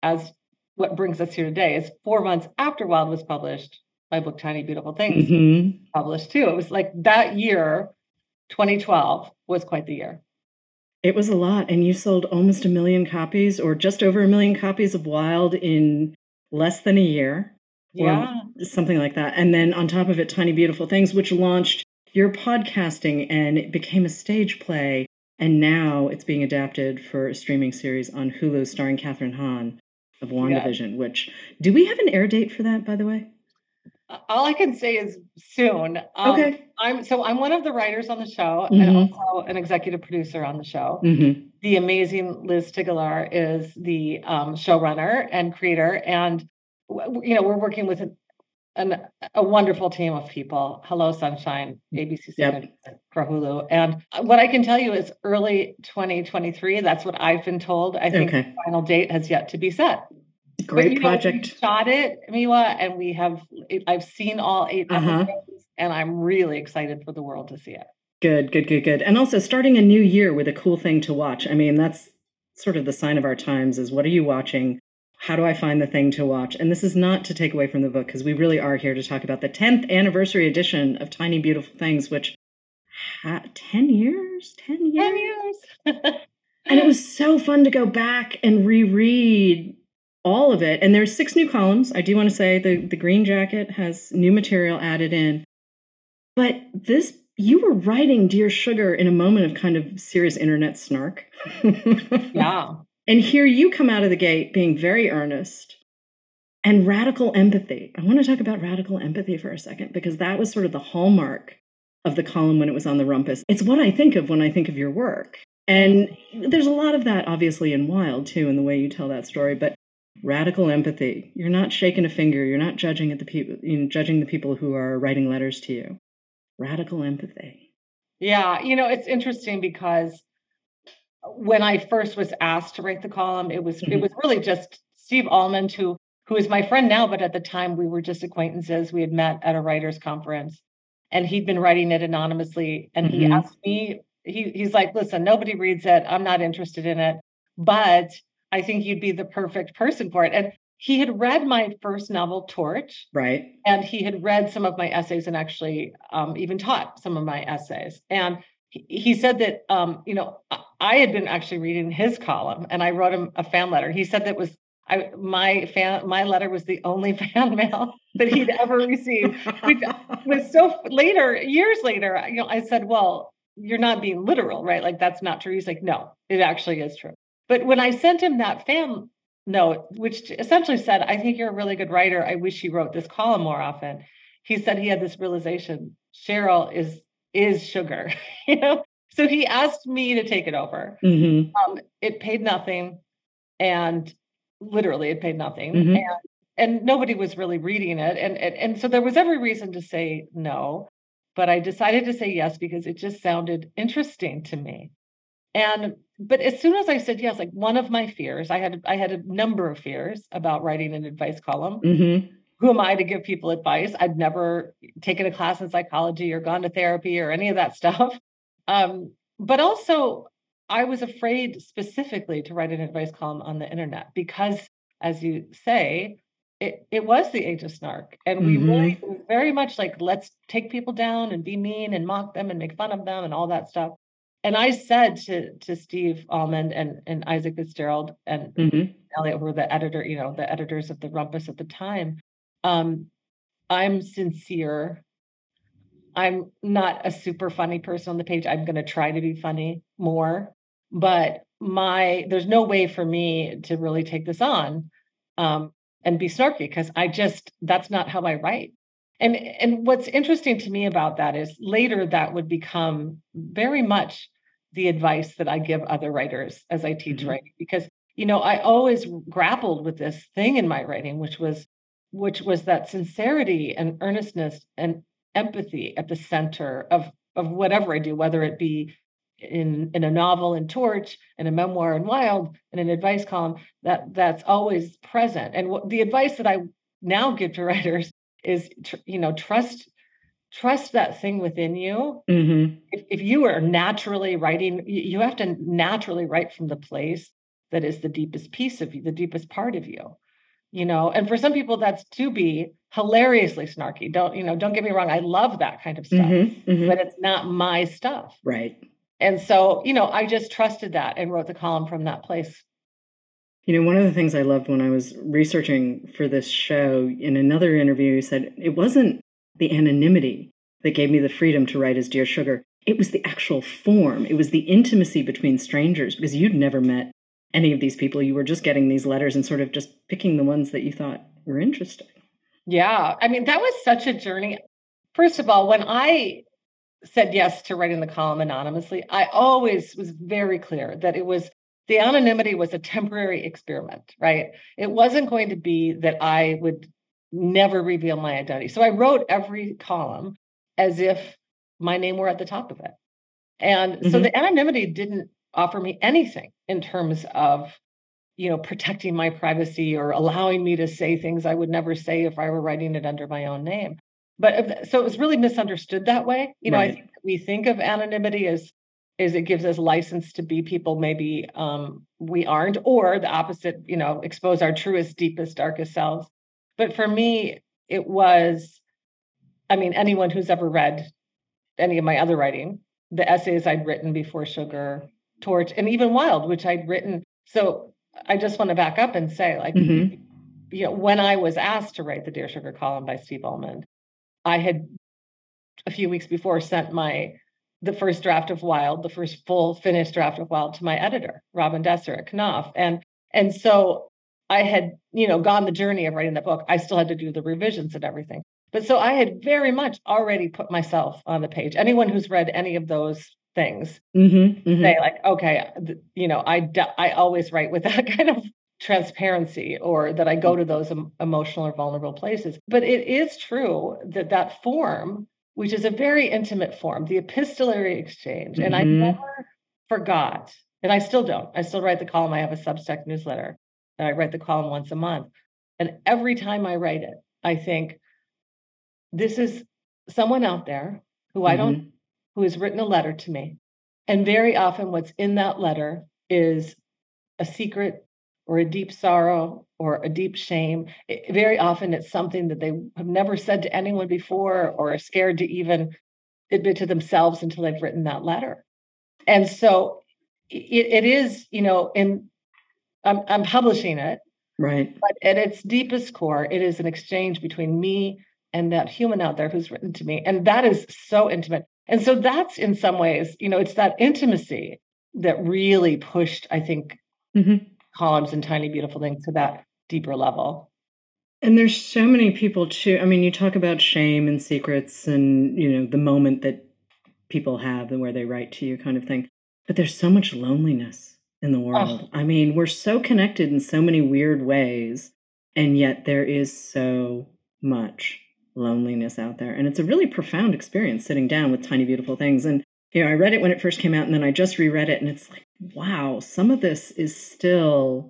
Speaker 4: as what brings us here today is four months after Wild was published, my book Tiny Beautiful Things mm-hmm. published too. It was like that year, 2012 was quite the year.
Speaker 1: It was a lot. And you sold almost a million copies or just over a million copies of Wild in less than a year.
Speaker 4: Yeah.
Speaker 1: something like that. And then on top of it, Tiny Beautiful Things, which launched your podcasting and it became a stage play. And now it's being adapted for a streaming series on Hulu starring Kathryn Hahn of WandaVision, yeah. which do we have an air date for that, by the way?
Speaker 4: All I can say is soon.
Speaker 1: Um, okay.
Speaker 4: I'm so I'm one of the writers on the show mm-hmm. and also an executive producer on the show.
Speaker 1: Mm-hmm.
Speaker 4: The amazing Liz Tigelaar is the um, showrunner and creator, and you know we're working with an, an, a wonderful team of people. Hello Sunshine, ABC yep. for Hulu, and what I can tell you is early 2023. That's what I've been told. I think okay. the final date has yet to be set.
Speaker 1: Great project.
Speaker 4: Know, shot it, Miwa, and we have. I've seen all 8 uh-huh. episodes, and I'm really excited for the world to see it.
Speaker 1: Good, good, good, good. And also starting a new year with a cool thing to watch. I mean, that's sort of the sign of our times. Is what are you watching? How do I find the thing to watch? And this is not to take away from the book because we really are here to talk about the 10th anniversary edition of Tiny Beautiful Things, which ha- 10 years, 10 years.
Speaker 4: 10 years.
Speaker 1: and it was so fun to go back and reread all of it. And there's six new columns. I do want to say the, the green jacket has new material added in. But this, you were writing Dear Sugar in a moment of kind of serious internet snark.
Speaker 4: yeah.
Speaker 1: And here you come out of the gate being very earnest and radical empathy. I want to talk about radical empathy for a second because that was sort of the hallmark of the column when it was on the rumpus. It's what I think of when I think of your work. And there's a lot of that obviously in Wild too, in the way you tell that story. But radical empathy. You're not shaking a finger. You're not judging at the people, you know, judging the people who are writing letters to you. Radical empathy.
Speaker 4: Yeah, you know, it's interesting because when I first was asked to write the column, it was mm-hmm. it was really just Steve Almond who who is my friend now, but at the time we were just acquaintances. We had met at a writers conference, and he'd been writing it anonymously. And mm-hmm. he asked me, he he's like, "Listen, nobody reads it. I'm not interested in it, but I think you'd be the perfect person for it. And he had read my first novel, Torch.
Speaker 1: Right.
Speaker 4: And he had read some of my essays and actually um, even taught some of my essays. And he, he said that, um, you know, I had been actually reading his column and I wrote him a fan letter. He said that was I, my fan, my letter was the only fan mail that he'd ever received. Which was so later, years later, you know, I said, "Well, you're not being literal, right? Like that's not true." He's like, "No, it actually is true." But when I sent him that fan note, which essentially said, I think you're a really good writer. I wish you wrote this column more often. He said he had this realization Cheryl is is sugar, you know? So he asked me to take it over. Mm-hmm. Um, it paid nothing. And literally it paid nothing. Mm-hmm. And and nobody was really reading it. And, and and so there was every reason to say no. But I decided to say yes because it just sounded interesting to me. And but as soon as I said yes, like one of my fears, I had I had a number of fears about writing an advice column. Mm-hmm. Who am I to give people advice? I'd never taken a class in psychology or gone to therapy or any of that stuff. Um, but also, I was afraid specifically to write an advice column on the internet because, as you say, it, it was the age of snark. And we mm-hmm. really very much like, let's take people down and be mean and mock them and make fun of them and all that stuff and I said to to Steve Almond and and Isaac Fitzgerald and mm-hmm. Elliot were the editor, you know, the editors of the Rumpus at the time. Um, I'm sincere. I'm not a super funny person on the page. I'm going to try to be funny more, but my there's no way for me to really take this on um, and be snarky because I just that's not how I write. And and what's interesting to me about that is later that would become very much the advice that I give other writers as I teach mm-hmm. writing because you know I always grappled with this thing in my writing which was which was that sincerity and earnestness and empathy at the center of of whatever I do whether it be in in a novel in torch in a memoir in wild in an advice column that that's always present and what the advice that I now give to writers is tr- you know trust trust that thing within you. Mm-hmm. If, if you are naturally writing, you have to naturally write from the place that is the deepest piece of you, the deepest part of you. You know, and for some people that's to be hilariously snarky. Don't, you know, don't get me wrong. I love that kind of stuff, mm-hmm, mm-hmm. but it's not my stuff.
Speaker 1: Right.
Speaker 4: And so, you know, I just trusted that and wrote the column from that place.
Speaker 1: You know, one of the things I loved when I was researching for this show, in another interview, you said it wasn't the anonymity that gave me the freedom to write as Dear Sugar. It was the actual form, it was the intimacy between strangers because you'd never met any of these people. You were just getting these letters and sort of just picking the ones that you thought were interesting.
Speaker 4: Yeah. I mean, that was such a journey. First of all, when I said yes to writing the column anonymously, I always was very clear that it was the anonymity was a temporary experiment, right? It wasn't going to be that I would never reveal my identity. So I wrote every column as if my name were at the top of it. And mm-hmm. so the anonymity didn't offer me anything in terms of you know protecting my privacy or allowing me to say things I would never say if I were writing it under my own name. But so it was really misunderstood that way. You know, right. I think we think of anonymity as is it gives us license to be people maybe um, we aren't, or the opposite, you know, expose our truest, deepest, darkest selves. But for me, it was, I mean, anyone who's ever read any of my other writing, the essays I'd written before Sugar, Torch, and even Wild, which I'd written. So I just want to back up and say, like, mm-hmm. you know, when I was asked to write the Dear Sugar column by Steve Almond, I had a few weeks before sent my the first draft of Wild, the first full finished draft of Wild to my editor, Robin Desser at Knopf. And and so I had, you know, gone the journey of writing the book. I still had to do the revisions and everything. But so I had very much already put myself on the page. Anyone who's read any of those things mm-hmm, mm-hmm. say like, okay, you know, I I always write with that kind of transparency or that I go to those emotional or vulnerable places. But it is true that that form which is a very intimate form, the epistolary exchange. And mm-hmm. I never forgot, and I still don't. I still write the column. I have a Substack newsletter, and I write the column once a month. And every time I write it, I think, this is someone out there who mm-hmm. I don't, mm-hmm. who has written a letter to me. And very often, what's in that letter is a secret or a deep sorrow or a deep shame. It, very often it's something that they have never said to anyone before or are scared to even admit to themselves until they've written that letter. And so it, it is, you know, in I'm, I'm publishing it.
Speaker 1: Right.
Speaker 4: But at its deepest core, it is an exchange between me and that human out there who's written to me. And that is so intimate. And so that's in some ways, you know, it's that intimacy that really pushed, I think, mm-hmm. columns and tiny beautiful things to that deeper level.
Speaker 1: And there's so many people too. I mean, you talk about shame and secrets and, you know, the moment that people have and where they write to you kind of thing. But there's so much loneliness in the oh. world. Oh. I mean, we're so connected in so many weird ways, and yet there is so much loneliness out there. And it's a really profound experience sitting down with tiny, beautiful things. And, you know, I read it when it first came out, and then I just reread it, and it's like, wow, some of this is still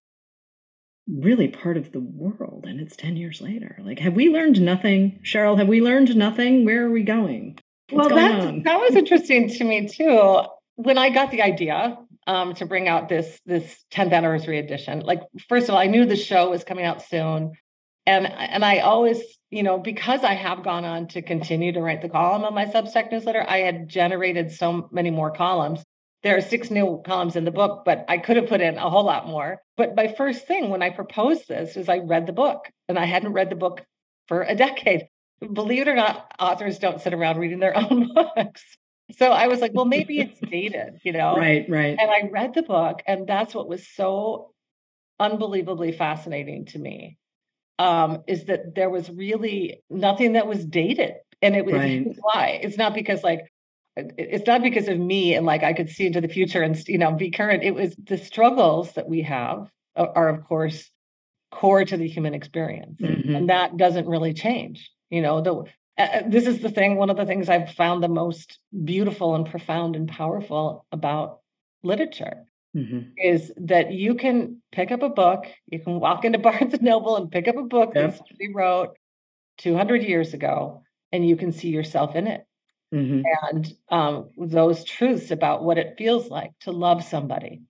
Speaker 1: really part of the world and it's 10 years later like have we learned nothing cheryl have we learned nothing where are we going
Speaker 4: What's well that that was interesting to me too when i got the idea um, to bring out this this 10th anniversary edition like first of all i knew the show was coming out soon and and i always you know because i have gone on to continue to write the column on my substack newsletter i had generated so many more columns there are six new columns in the book, but I could have put in a whole lot more. But my first thing when I proposed this is I read the book, and I hadn't read the book for a decade. Believe it or not, authors don't sit around reading their own books. So I was like, well, maybe it's dated, you know?
Speaker 1: Right, right.
Speaker 4: And I read the book, and that's what was so unbelievably fascinating to me um, is that there was really nothing that was dated. And it was right. why. It's not because like it's not because of me and like I could see into the future and you know be current. It was the struggles that we have are, of course core to the human experience, mm-hmm. and that doesn't really change. You know, the uh, this is the thing. One of the things I've found the most beautiful and profound and powerful about literature mm-hmm. is that you can pick up a book. You can walk into Barnes and Noble and pick up a book yep. that somebody wrote 200 years ago, and you can see yourself in it mm-hmm. and um, those truths about what it feels like to love somebody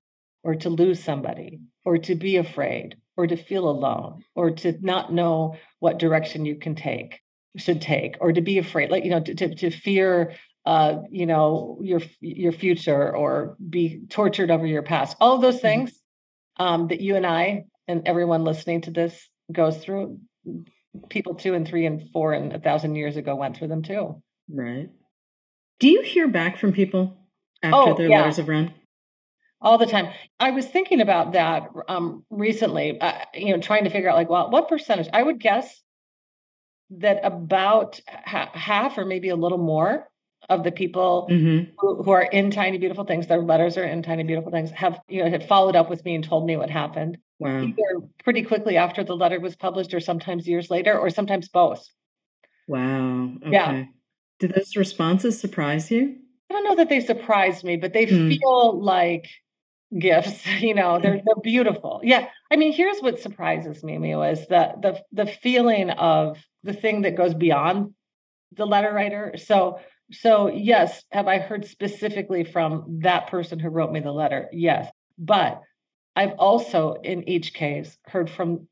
Speaker 4: or to lose somebody or to be afraid or to feel alone or to not know what direction you can take should take or to be afraid like you know to, to, to fear uh you know your your future or be tortured over your past all those mm-hmm. things mm-hmm. um that you and i and everyone listening to this goes through people two and three and four and a thousand years ago went through them too
Speaker 1: right do you hear back from people after oh, their yeah. letters have run?
Speaker 4: All the time. I was thinking about that um, recently, uh, you know, trying to figure out like, well, what percentage? I would guess that about ha- half or maybe a little more of the people mm-hmm. who, who, are in tiny beautiful things their letters are in tiny beautiful things have you know had followed up with me and told me what happened wow. either pretty quickly after the letter was published or sometimes years later or sometimes both
Speaker 1: wow okay. yeah did those responses surprise you?
Speaker 4: I don't know that they surprised me, but they mm. feel like gifts. You know, they're they're beautiful. Yeah. I mean, here's what surprises me, Miwa, is the the the feeling of the thing that goes beyond the letter writer. So so yes, have I heard specifically from that person who wrote me the letter? Yes. But I've also in each case heard from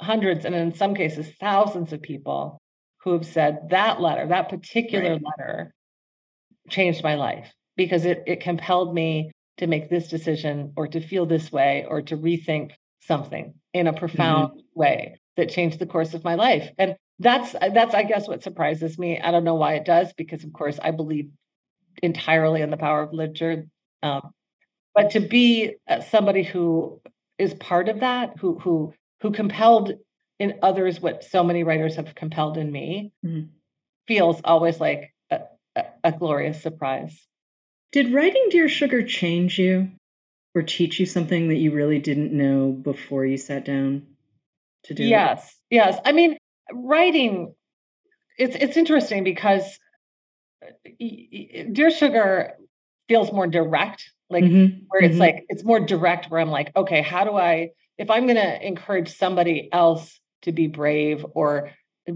Speaker 4: hundreds and in some cases thousands of people who have said that letter, that particular right. letter changed my life because it it compelled me to make this decision or to feel this way or to rethink something in a profound mm-hmm. way that changed the course of my life. And that's that's I guess what surprises me. I don't know why it does because of course I believe entirely in the power of literature. Um, but to be uh, somebody who is part of that, who who who compelled in others what so many writers have compelled in me, mm-hmm. feels always like a, a, a glorious surprise.
Speaker 1: Did writing Dear Sugar change you or teach you something that you really didn't know before you sat down to do
Speaker 4: yes, it? Yes. I mean, writing it's it's interesting because Dear Sugar feels more direct, like mm-hmm. where it's mm-hmm. like it's more direct where I'm like, okay, how do I if I'm going to encourage somebody else to be brave or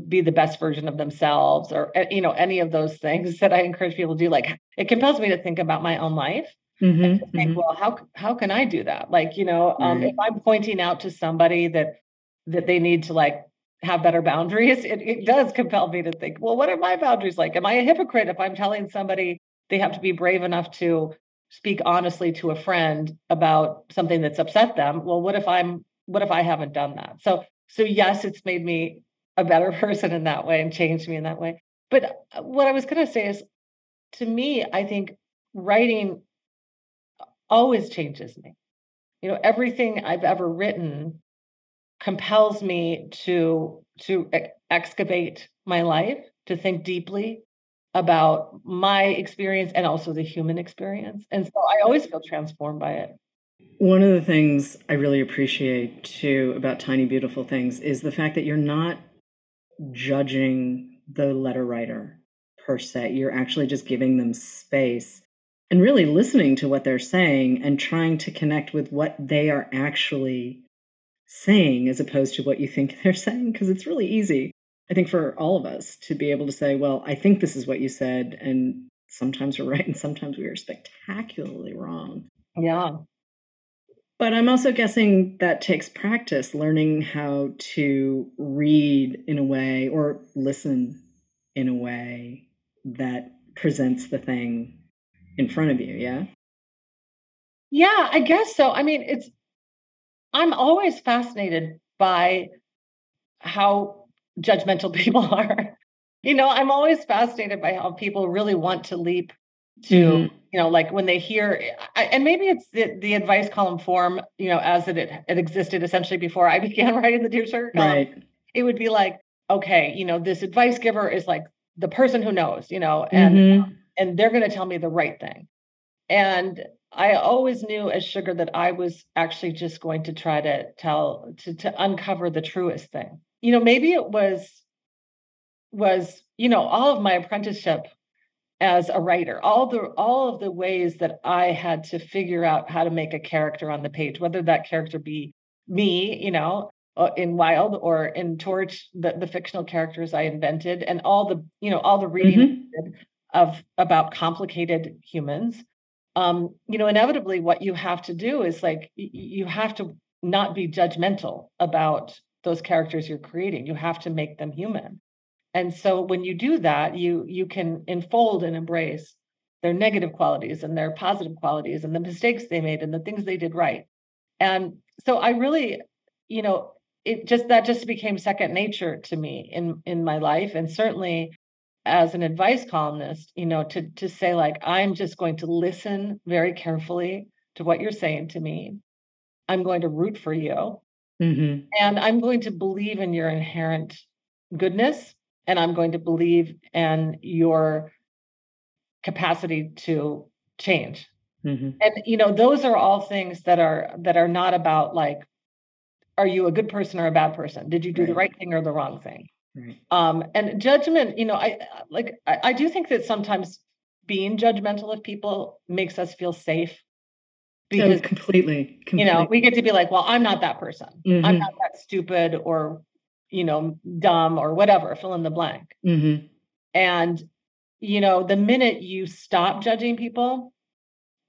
Speaker 4: be the best version of themselves or eh, you know any of those things that i encourage people to do like it compels me to think about my own life mm-hmm, and to think mm-hmm. well how how can i do that? Like you know um, if i'm pointing out to somebody that that they need to like have better boundaries it, it does compel me to think well what are my boundaries like? Am i a hypocrite if i'm telling somebody they have to be brave enough to speak honestly to a friend about something that's upset them? Well what if i'm what if i haven't done that? So so yes it's made me a better person in that way and changed me in that way. But uh, what I was going to say is to me, I think writing always changes me. You know, everything I've ever written compels me to to excavate my life, to think deeply about my experience and also the human experience. And so I always feel transformed by it.
Speaker 1: One of the things I really appreciate too about Tiny Beautiful Things is the fact that you're not judging the letter writer per se. You're actually just giving them space and really listening to what they're saying and trying to connect with what they are actually saying as opposed to what you think they're saying. Because it's really easy, I think, for all of us to be able to say, well, I think this is what you said. And sometimes we're right and sometimes we are spectacularly wrong.
Speaker 4: Yeah.
Speaker 1: But I'm also guessing that takes practice, learning how to read in a way or listen in a way that presents the thing in front of you. Yeah.
Speaker 4: Yeah, I guess so. I mean, it's, I'm always fascinated by how judgmental people are. you know, I'm always fascinated by how people really want to leap to mm-hmm. you know like when they hear and maybe it's the, the advice column form you know as it, it existed essentially before i began writing the dear sugar column
Speaker 1: right.
Speaker 4: it would be like okay you know this advice giver is like the person who knows you know and mm-hmm. and they're going to tell me the right thing and i always knew as sugar that i was actually just going to try to tell to to uncover the truest thing you know maybe it was was you know all of my apprenticeship as a writer all the all of the ways that i had to figure out how to make a character on the page whether that character be me you know uh, in wild or in torch the, the fictional characters i invented and all the you know all the reading mm-hmm. of about complicated humans. Um you know inevitably what you have to do is like you have to not be judgmental about those characters you're creating. You have to make them human. And so when you do that you you can enfold and embrace their negative qualities and their positive qualities and the mistakes they made and the things they did right. And so i really you know it just that just became second nature to me in in my life and certainly as an advice columnist you know to to say like i'm just going to listen very carefully to what you're saying to me i'm going to root for you mm-hmm. and i'm going to believe in your inherent goodness and I'm going to believe in your capacity to change. Mm-hmm. And you know, those are all things that are that are not about like, are you a good person or a bad person? Did you do right. the right thing or the wrong thing? Right. Um, and judgment, you know, I like I, I do think that sometimes being judgmental of people makes us feel safe
Speaker 1: because completely, completely,
Speaker 4: you know we get to be like well i'm not that person mm-hmm. i'm not that stupid or you know, dumb or whatever, fill in the blank. Mm-hmm. And, you know, the minute you stop judging people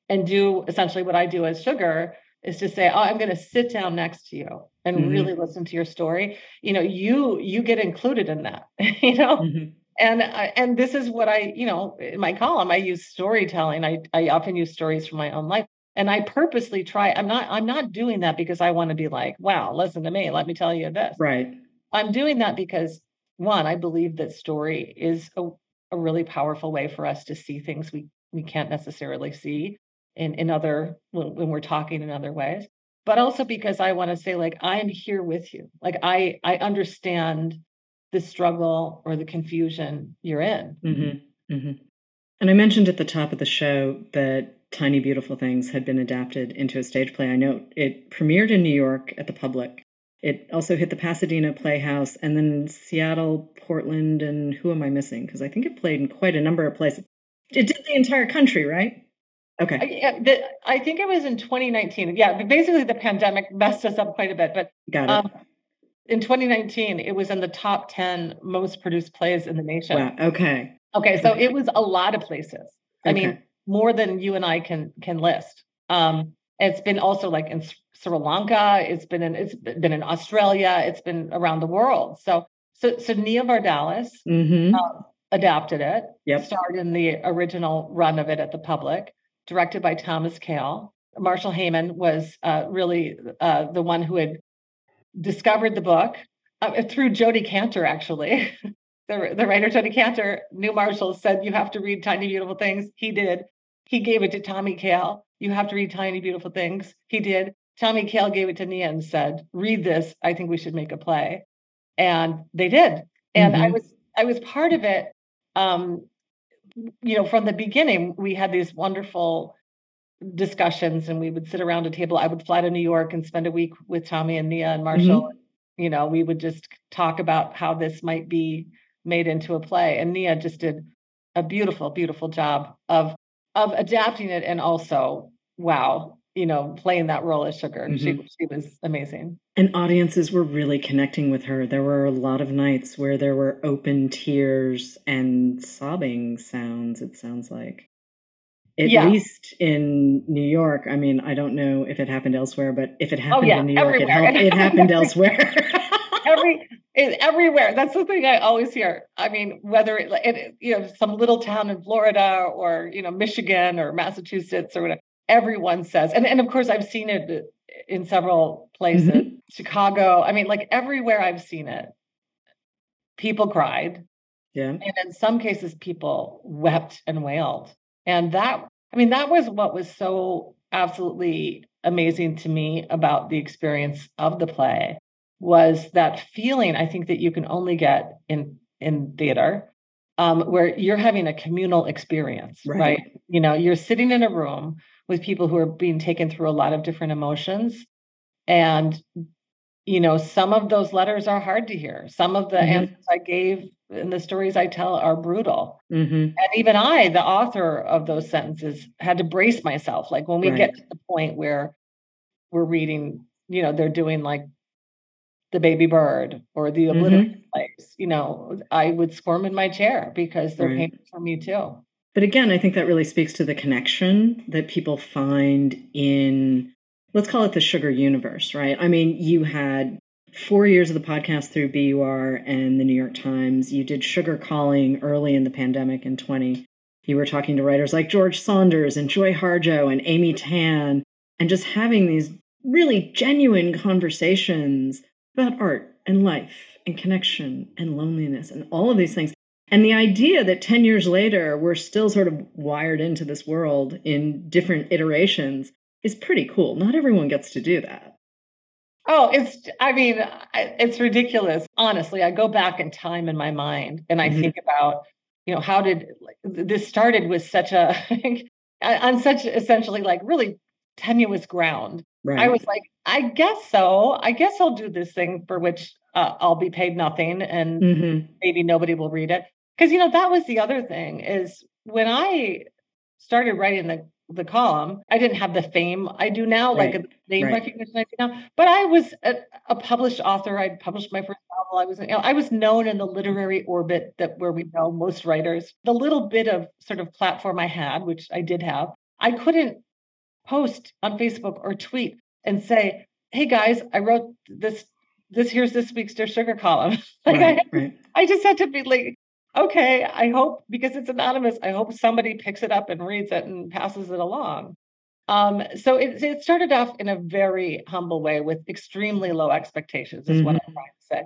Speaker 4: and do essentially what I do as sugar is to say, oh, I'm going to sit down next to you and mm-hmm. really listen to your story. You know, you you get included in that. you know. Mm-hmm. And I, and this is what I, you know, in my column, I use storytelling. I, I often use stories from my own life. And I purposely try, I'm not, I'm not doing that because I want to be like, wow, listen to me. Let me tell you this.
Speaker 1: Right.
Speaker 4: I'm doing that because one, I believe that story is a, a really powerful way for us to see things we, we can't necessarily see in, in other when, when we're talking in other ways. But also because I want to say, like, I am here with you. Like I I understand the struggle or the confusion you're in.
Speaker 1: Mm-hmm. Mm-hmm. And I mentioned at the top of the show that Tiny Beautiful Things had been adapted into a stage play. I know it premiered in New York at the Public. It also hit the Pasadena Playhouse and then Seattle, Portland, and who am I missing? Because I think it played in quite a number of places. It did the entire country, right? Okay.
Speaker 4: I, the, I think it was in 2019. Yeah, but basically the pandemic messed us up quite a bit. But
Speaker 1: got it. Um,
Speaker 4: in 2019, it was in the top 10 most produced plays in the nation.
Speaker 1: Wow. Okay.
Speaker 4: Okay. So it was a lot of places. I mean, more than you and I can can list. Um, it's been also like in Sri Lanka. It's been in it's been in Australia. It's been around the world. So so so Nia Vardalos
Speaker 1: mm-hmm. uh,
Speaker 4: adapted it.
Speaker 1: Yep.
Speaker 4: Starred in the original run of it at the public, directed by Thomas Kail. Marshall Heyman was uh, really uh, the one who had discovered the book uh, through Jodi Kantor, actually. the, the writer Jodi Kantor knew Marshall, said, You have to read Tiny Beautiful Things. He did. He gave it to Tommy Kail. You have to read Tiny Beautiful Things. He did. Tommy Kail gave it to Nia and said, Read this. I think we should make a play. And they did. And mm-hmm. I was I was part of it. Um, you know, from the beginning, we had these wonderful discussions and we would sit around a table. I would fly to New York and spend a week with Tommy and Nia and Marshall. Mm-hmm. You know, we would just talk about how this might be made into a play. And Nia just did a beautiful, beautiful job of of adapting it and also, wow, you know, playing that role as Sugar. Mm-hmm. She she was amazing.
Speaker 1: And audiences were really connecting with her. There were a lot of nights where there were open tears and sobbing sounds, it sounds like at yeah. least in New York. I mean, I don't know if it happened elsewhere, but if it oh, happened oh, yeah. in New York, it, helped, it happened elsewhere.
Speaker 4: Every everywhere. That's the thing I always hear. I mean, whether it, it, you know some little town in Florida or you know Michigan or Massachusetts or whatever, everyone says, and and of course I've seen it in several places, mm-hmm. Chicago. I mean, like everywhere I've seen it, people cried.
Speaker 1: Yeah.
Speaker 4: And in some cases, people wept and wailed. And that, I mean, that was what was so absolutely amazing to me about the experience of the play was that feeling I think that you can only get in in theater um, where you're having a communal experience, right. right? You know, you're sitting in a room with people who are being taken through a lot of different emotions. And, you know, some of those letters are hard to hear. Some of the mm-hmm. answers I gave and the stories I tell are brutal.
Speaker 1: Mm-hmm.
Speaker 4: And even I, the author of those sentences, had to brace myself. Like when we right. get to the point where we're reading, you know, they're doing like the baby bird or the obliterated mm-hmm. place, you know, I would squirm in my chair because they're right. painful for me too.
Speaker 1: But again, I think that really speaks to the connection that people find in, let's call it the sugar universe, right? I mean, you had four years of the podcast through BUR and the New York Times. You did Sugar Calling early in the pandemic in 20. You were talking to writers like George Saunders and Joy Harjo and Amy Tan, and just having these really genuine conversations about art and life and connection and loneliness and all of these things. And the idea that 10 years later, we're still sort of wired into this world in different iterations is pretty cool. Not everyone gets to do that.
Speaker 4: Oh, it's, I mean, it's ridiculous. Honestly, I go back in time in my mind and I mm-hmm. think about, you know, how did this started with such a, on such essentially like really tenuous ground. Right. I was like, I guess so. I guess I'll do this thing for which uh, I'll be paid nothing and mm-hmm. maybe nobody will read it. Because, you know, that was the other thing is when I started writing the the column. I didn't have the fame I do now, right. like a name right. recognition I do now. But I was a, a, published author. I'd published my first novel. I was, you know, I was known in the literary orbit that where we know most writers. The little bit of sort of platform I had, which I did have, I couldn't post on Facebook or tweet and say, "Hey guys, I wrote this. This here's this week's Dear Sugar column." like right, I, I just had to be like, okay, I hope because it's anonymous, I hope somebody picks it up and reads it and passes it along. Um, so it, it started off in a very humble way with extremely low expectations, is mm-hmm. what I'm trying to say.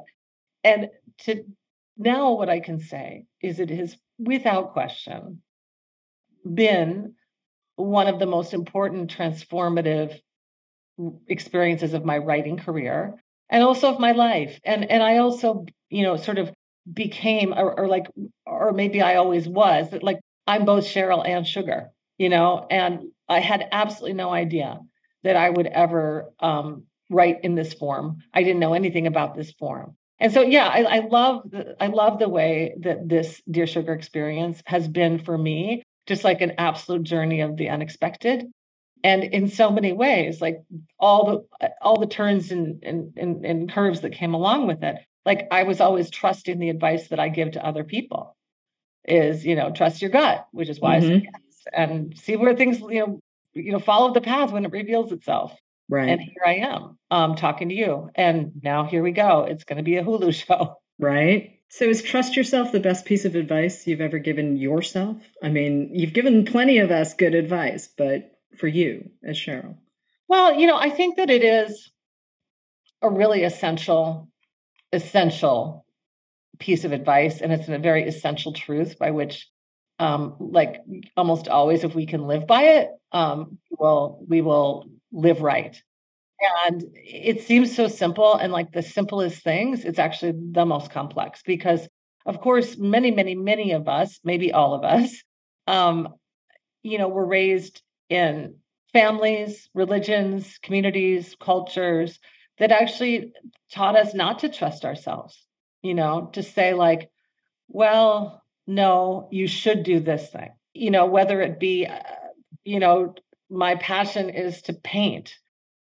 Speaker 4: And to now, what I can say is it has, without question, been one of the most important transformative experiences of my writing career and also of my life. And and I also, you know, sort of became or, or like or maybe I always was that like I'm both Cheryl and Sugar, you know, and I had absolutely no idea that I would ever um, write in this form. I didn't know anything about this form. And so, yeah, I, I love the, I love the way that this Dear Sugar experience has been for me, just like an absolute journey of the unexpected, and in so many ways, like all the all the turns and and, and, and curves that came along with it. Like I was always trusting the advice that I give to other people, is you know trust your gut, which is why mm-hmm. I say yes, and see where things you know you know follow the path when it reveals itself.
Speaker 1: Right.
Speaker 4: And here I am um, talking to you. And now here we go. It's going to be a Hulu show.
Speaker 1: Right. So is trust yourself the best piece of advice you've ever given yourself? I mean, you've given plenty of us good advice, but for you as Cheryl?
Speaker 4: Well, you know, I think that it is a really essential, essential piece of advice. And it's a very essential truth by which um, like almost always, if we can live by it, um, well, we will live right. And it seems so simple. And like the simplest things, it's actually the most complex because, of course, many, many, many of us, maybe all of us, um, you know, were raised in families, religions, communities, cultures that actually taught us not to trust ourselves, you know, to say, like, well, no, you should do this thing, you know, whether it be, uh, you know, my passion is to paint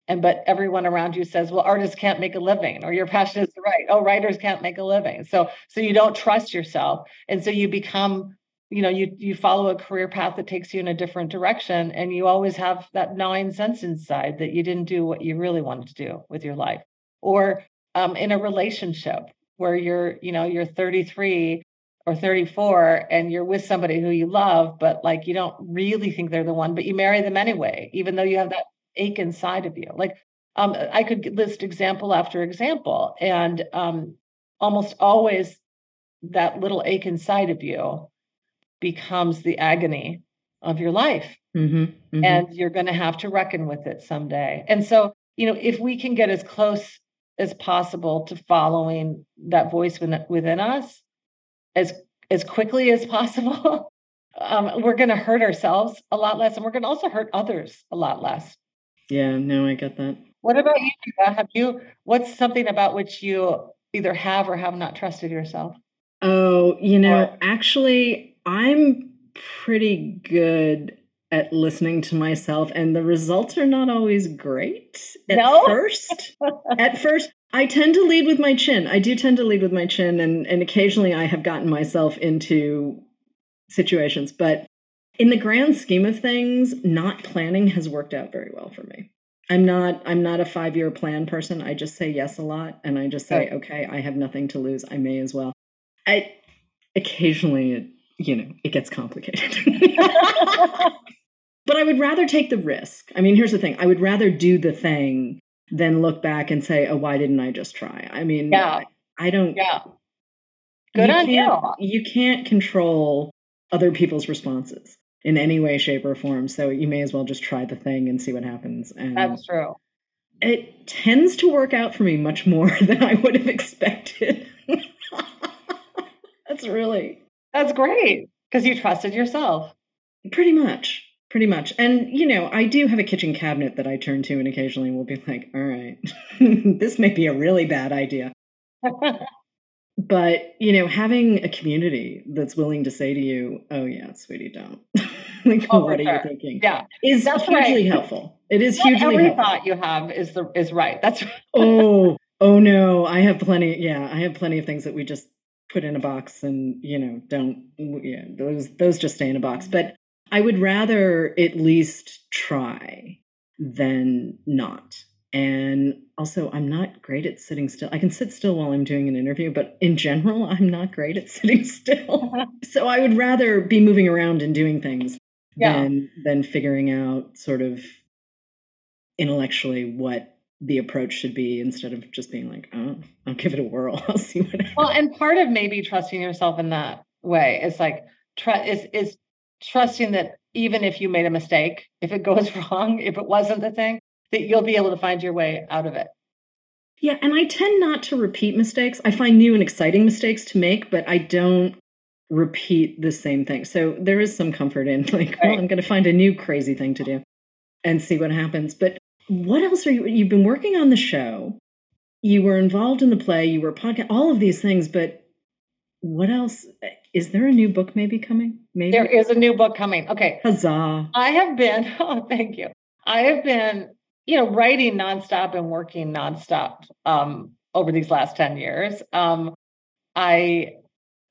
Speaker 4: and but everyone around you says well artists can't make a living or your passion is to write oh writers can't make a living. So so you don't trust yourself and so you become you know you you follow a career path that takes you in a different direction and you always have that gnawing sense inside that you didn't do what you really wanted to do with your life. Or um, in a relationship where you're you know you're 33 or 34 and you're with somebody who you love but like you don't really think they're the one but you marry them anyway even though you have that ache inside of you. Like um, i could list example after example and um, almost always that little ache inside of you becomes the agony of your life mm-hmm, mm-hmm. and you're going to have to reckon with it someday and so you know if we can get as close as possible to following that voice within, within us as as quickly as possible, um, we're going to hurt ourselves a lot less, and we're going to also hurt others a lot less.
Speaker 1: Yeah, no, I get that.
Speaker 4: What about you? Eva? Have you? What's something about which you either have or have not trusted yourself?
Speaker 1: Oh, you know, or, actually, I'm pretty good at listening to myself, and the results are not always great at no? first. at first, I tend to lead with my chin. I do tend to lead with my chin, and, and occasionally I have gotten myself into situations. But in the grand scheme of things, not planning has worked out very well for me. I'm not I'm not a five year plan person. I just say yes a lot, and I just say, okay, I have nothing to lose. I may as well. I occasionally, it, you know, it gets complicated. but I would rather take the risk. I mean, here's the thing: I would rather do the thing than look back and say, "Oh, why didn't I just try?" I mean,
Speaker 4: yeah,
Speaker 1: I, I don't.
Speaker 4: Yeah, good you on
Speaker 1: you. You can't control other people's responses in any way, shape, or form. So you may as well just try the thing and see what happens. And
Speaker 4: that's true.
Speaker 1: It tends to work out for me much more than I would have expected. that's really
Speaker 4: that's great because you trusted yourself.
Speaker 1: Pretty much. Pretty much. And, you know, I do have a kitchen cabinet that I turn to and occasionally will be like, all right, this may be a really bad idea. but, you know, having a community that's willing to say to you, oh, yeah, sweetie, don't. like, oh, what are sure. you thinking?
Speaker 4: Yeah.
Speaker 1: Is that's hugely right. helpful. It is Not hugely
Speaker 4: every
Speaker 1: helpful.
Speaker 4: thought you have is the is right. That's right.
Speaker 1: oh, oh no. I have plenty. Yeah, I have plenty of things that we just put in a box and, you know, don't, yeah, those, those just stay in a box. Mm-hmm. But I would rather at least try than not. And also, I'm not great at sitting still. I can sit still while I'm doing an interview, but in general, I'm not great at sitting still. so I would rather be moving around and doing things yeah. than than figuring out sort of intellectually what the approach should be instead of just being like, oh, I'll give it a whirl. I'll see what happens.
Speaker 4: Well, and part of maybe trusting yourself in that way is like tr- is is trusting that even if you made a mistake, if it goes wrong, if it wasn't the thing, that you'll be able to find your way out of it.
Speaker 1: Yeah, and I tend not to repeat mistakes. I find new and exciting mistakes to make, but I don't repeat the same thing. So there is some comfort in like, right. well, I'm going to find a new crazy thing to do and see what happens. But what else are you? You've been working on the show. You were involved in the play. You were podcast. All of these things, but what else? Is there a new book maybe coming? Maybe
Speaker 4: there is a new book coming. Okay,
Speaker 1: huzzah!
Speaker 4: I have been. Oh, thank you. I have been, you know, writing nonstop and working nonstop um, over these last ten years. Um, I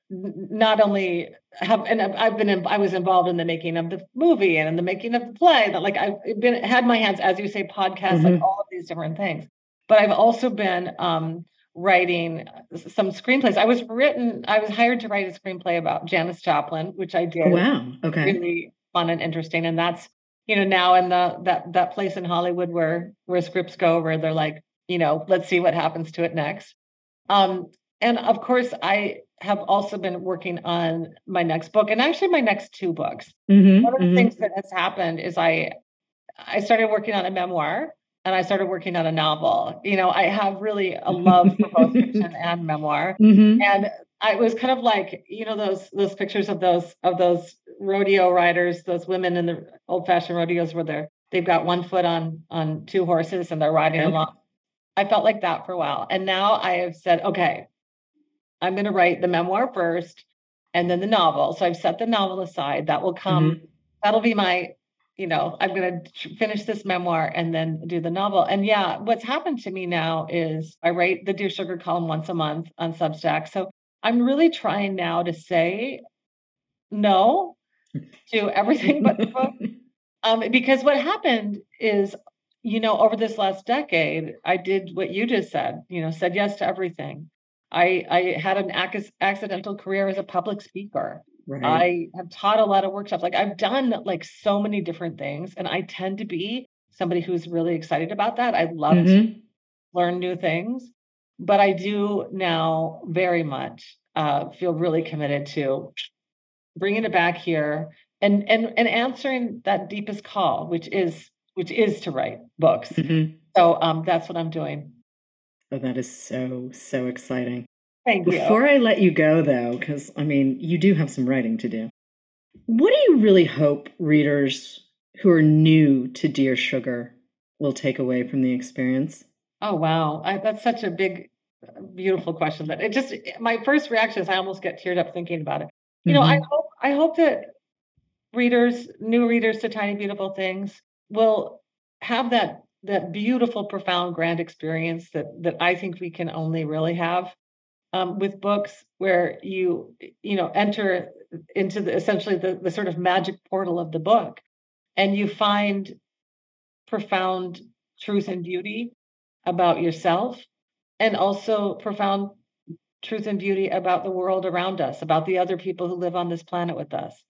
Speaker 4: not only have and I've been in, I was involved in the making of the movie and in the making of the play that like I've been had my hands as you say podcasts mm-hmm. like all of these different things. But I've also been um, writing some screenplays. I was written I was hired to write a screenplay about Janis Joplin which I did
Speaker 1: wow. Okay.
Speaker 4: really fun and interesting. And that's you know now in the that that place in Hollywood where where scripts go where they're like you know let's see what happens to it next. Um and of course I have also been working on my next book and actually my next two books. Mm-hmm, One of the mm-hmm. things that has happened is I I started working on a memoir and I started working on a novel. You know, I have really a love for both fiction and memoir. Mm-hmm. And I was kind of like, you know, those those pictures of those of those rodeo riders, those women in the old fashioned rodeos where they're they've got one foot on on two horses and they're riding along. I felt like that for a while. And now I have said, okay, I'm going to write the memoir first and then the novel. So I've set the novel aside. That will come. Mm-hmm. That'll be my, you know, I'm going to finish this memoir and then do the novel. And yeah, what's happened to me now is I write the Dear Sugar column once a month on Substack. So I'm really trying now to say no to everything but the book. Um, because what happened is, you know, over this last decade, I did what you just said, you know, said yes to everything. I, I had an ac- accidental career as a public speaker. Right. I have taught a lot of workshops. Like I've done like so many different things, and I tend to be somebody who's really excited about that. I love mm-hmm. to learn new things, but I do now very much uh, feel really committed to bringing it back here and and and answering that deepest call, which is which is to write books. Mm-hmm. So um, that's what I'm doing.
Speaker 1: Oh, that is so, so exciting.
Speaker 4: Thank
Speaker 1: you. Before I let you go, though, because I mean, you do have some writing to do, what do you really hope readers who are new to Dear Sugar will take away from the experience?
Speaker 4: Oh, wow. I, that's such a big, beautiful question that it just, my first reaction is I almost get teared up thinking about it. You mm-hmm. know, I mm-hmm. hope, I hope that readers, new readers to Tiny Beautiful Things will have that that beautiful, profound, grand experience that that I think we can only really have um, with books, where you you know enter into the essentially the, the sort of magic portal of the book, and you find profound truth and beauty about yourself, and also profound truth and beauty about the world around us, about the other people who live on this planet with us.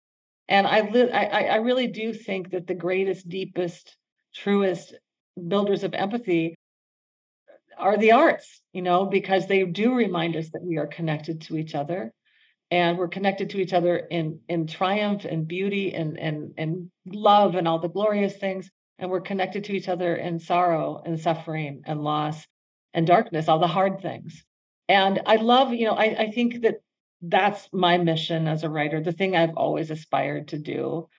Speaker 4: And I, li- I, I really do think that the greatest, deepest, truest builders of empathy are the arts, you know, because they do remind us that we are connected to each other and we're connected to each other in in triumph and beauty and and and love and all the glorious things and we're connected to each other in sorrow and suffering and loss and darkness all the hard things. And i love you know i, I think that that's my mission as a writer. The thing i've always aspired to do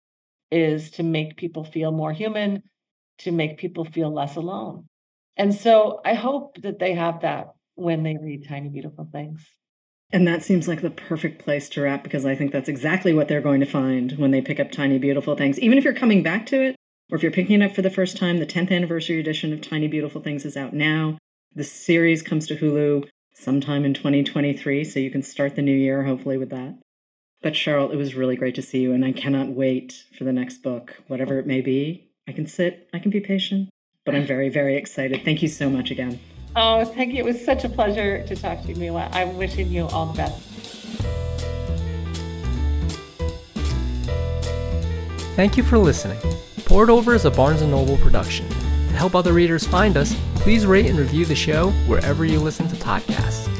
Speaker 4: is to make people feel more human to make people feel less alone. And so I hope that they have that when they read Tiny Beautiful Things.
Speaker 1: And that seems like the perfect place to wrap because I think that's exactly what they're going to find when they pick up Tiny Beautiful Things. Even if you're coming back to it, or if you're picking it up for the first time, the 10th anniversary edition of Tiny Beautiful Things is out now. The series comes to Hulu sometime in 2023, so you can start the new year hopefully with that. But Cheryl, it was really great to see you, and I cannot wait for the next book, whatever it may be. I can sit, I can be patient, but I'm very, very excited. Thank you so much again.
Speaker 4: Oh, thank you. It was such a pleasure to talk to you, Miwa. I'm wishing you all the best.
Speaker 5: Thank you for listening. Poured Over is a Barnes & Noble production. To help other readers find us, please rate and review the show wherever you listen to podcasts.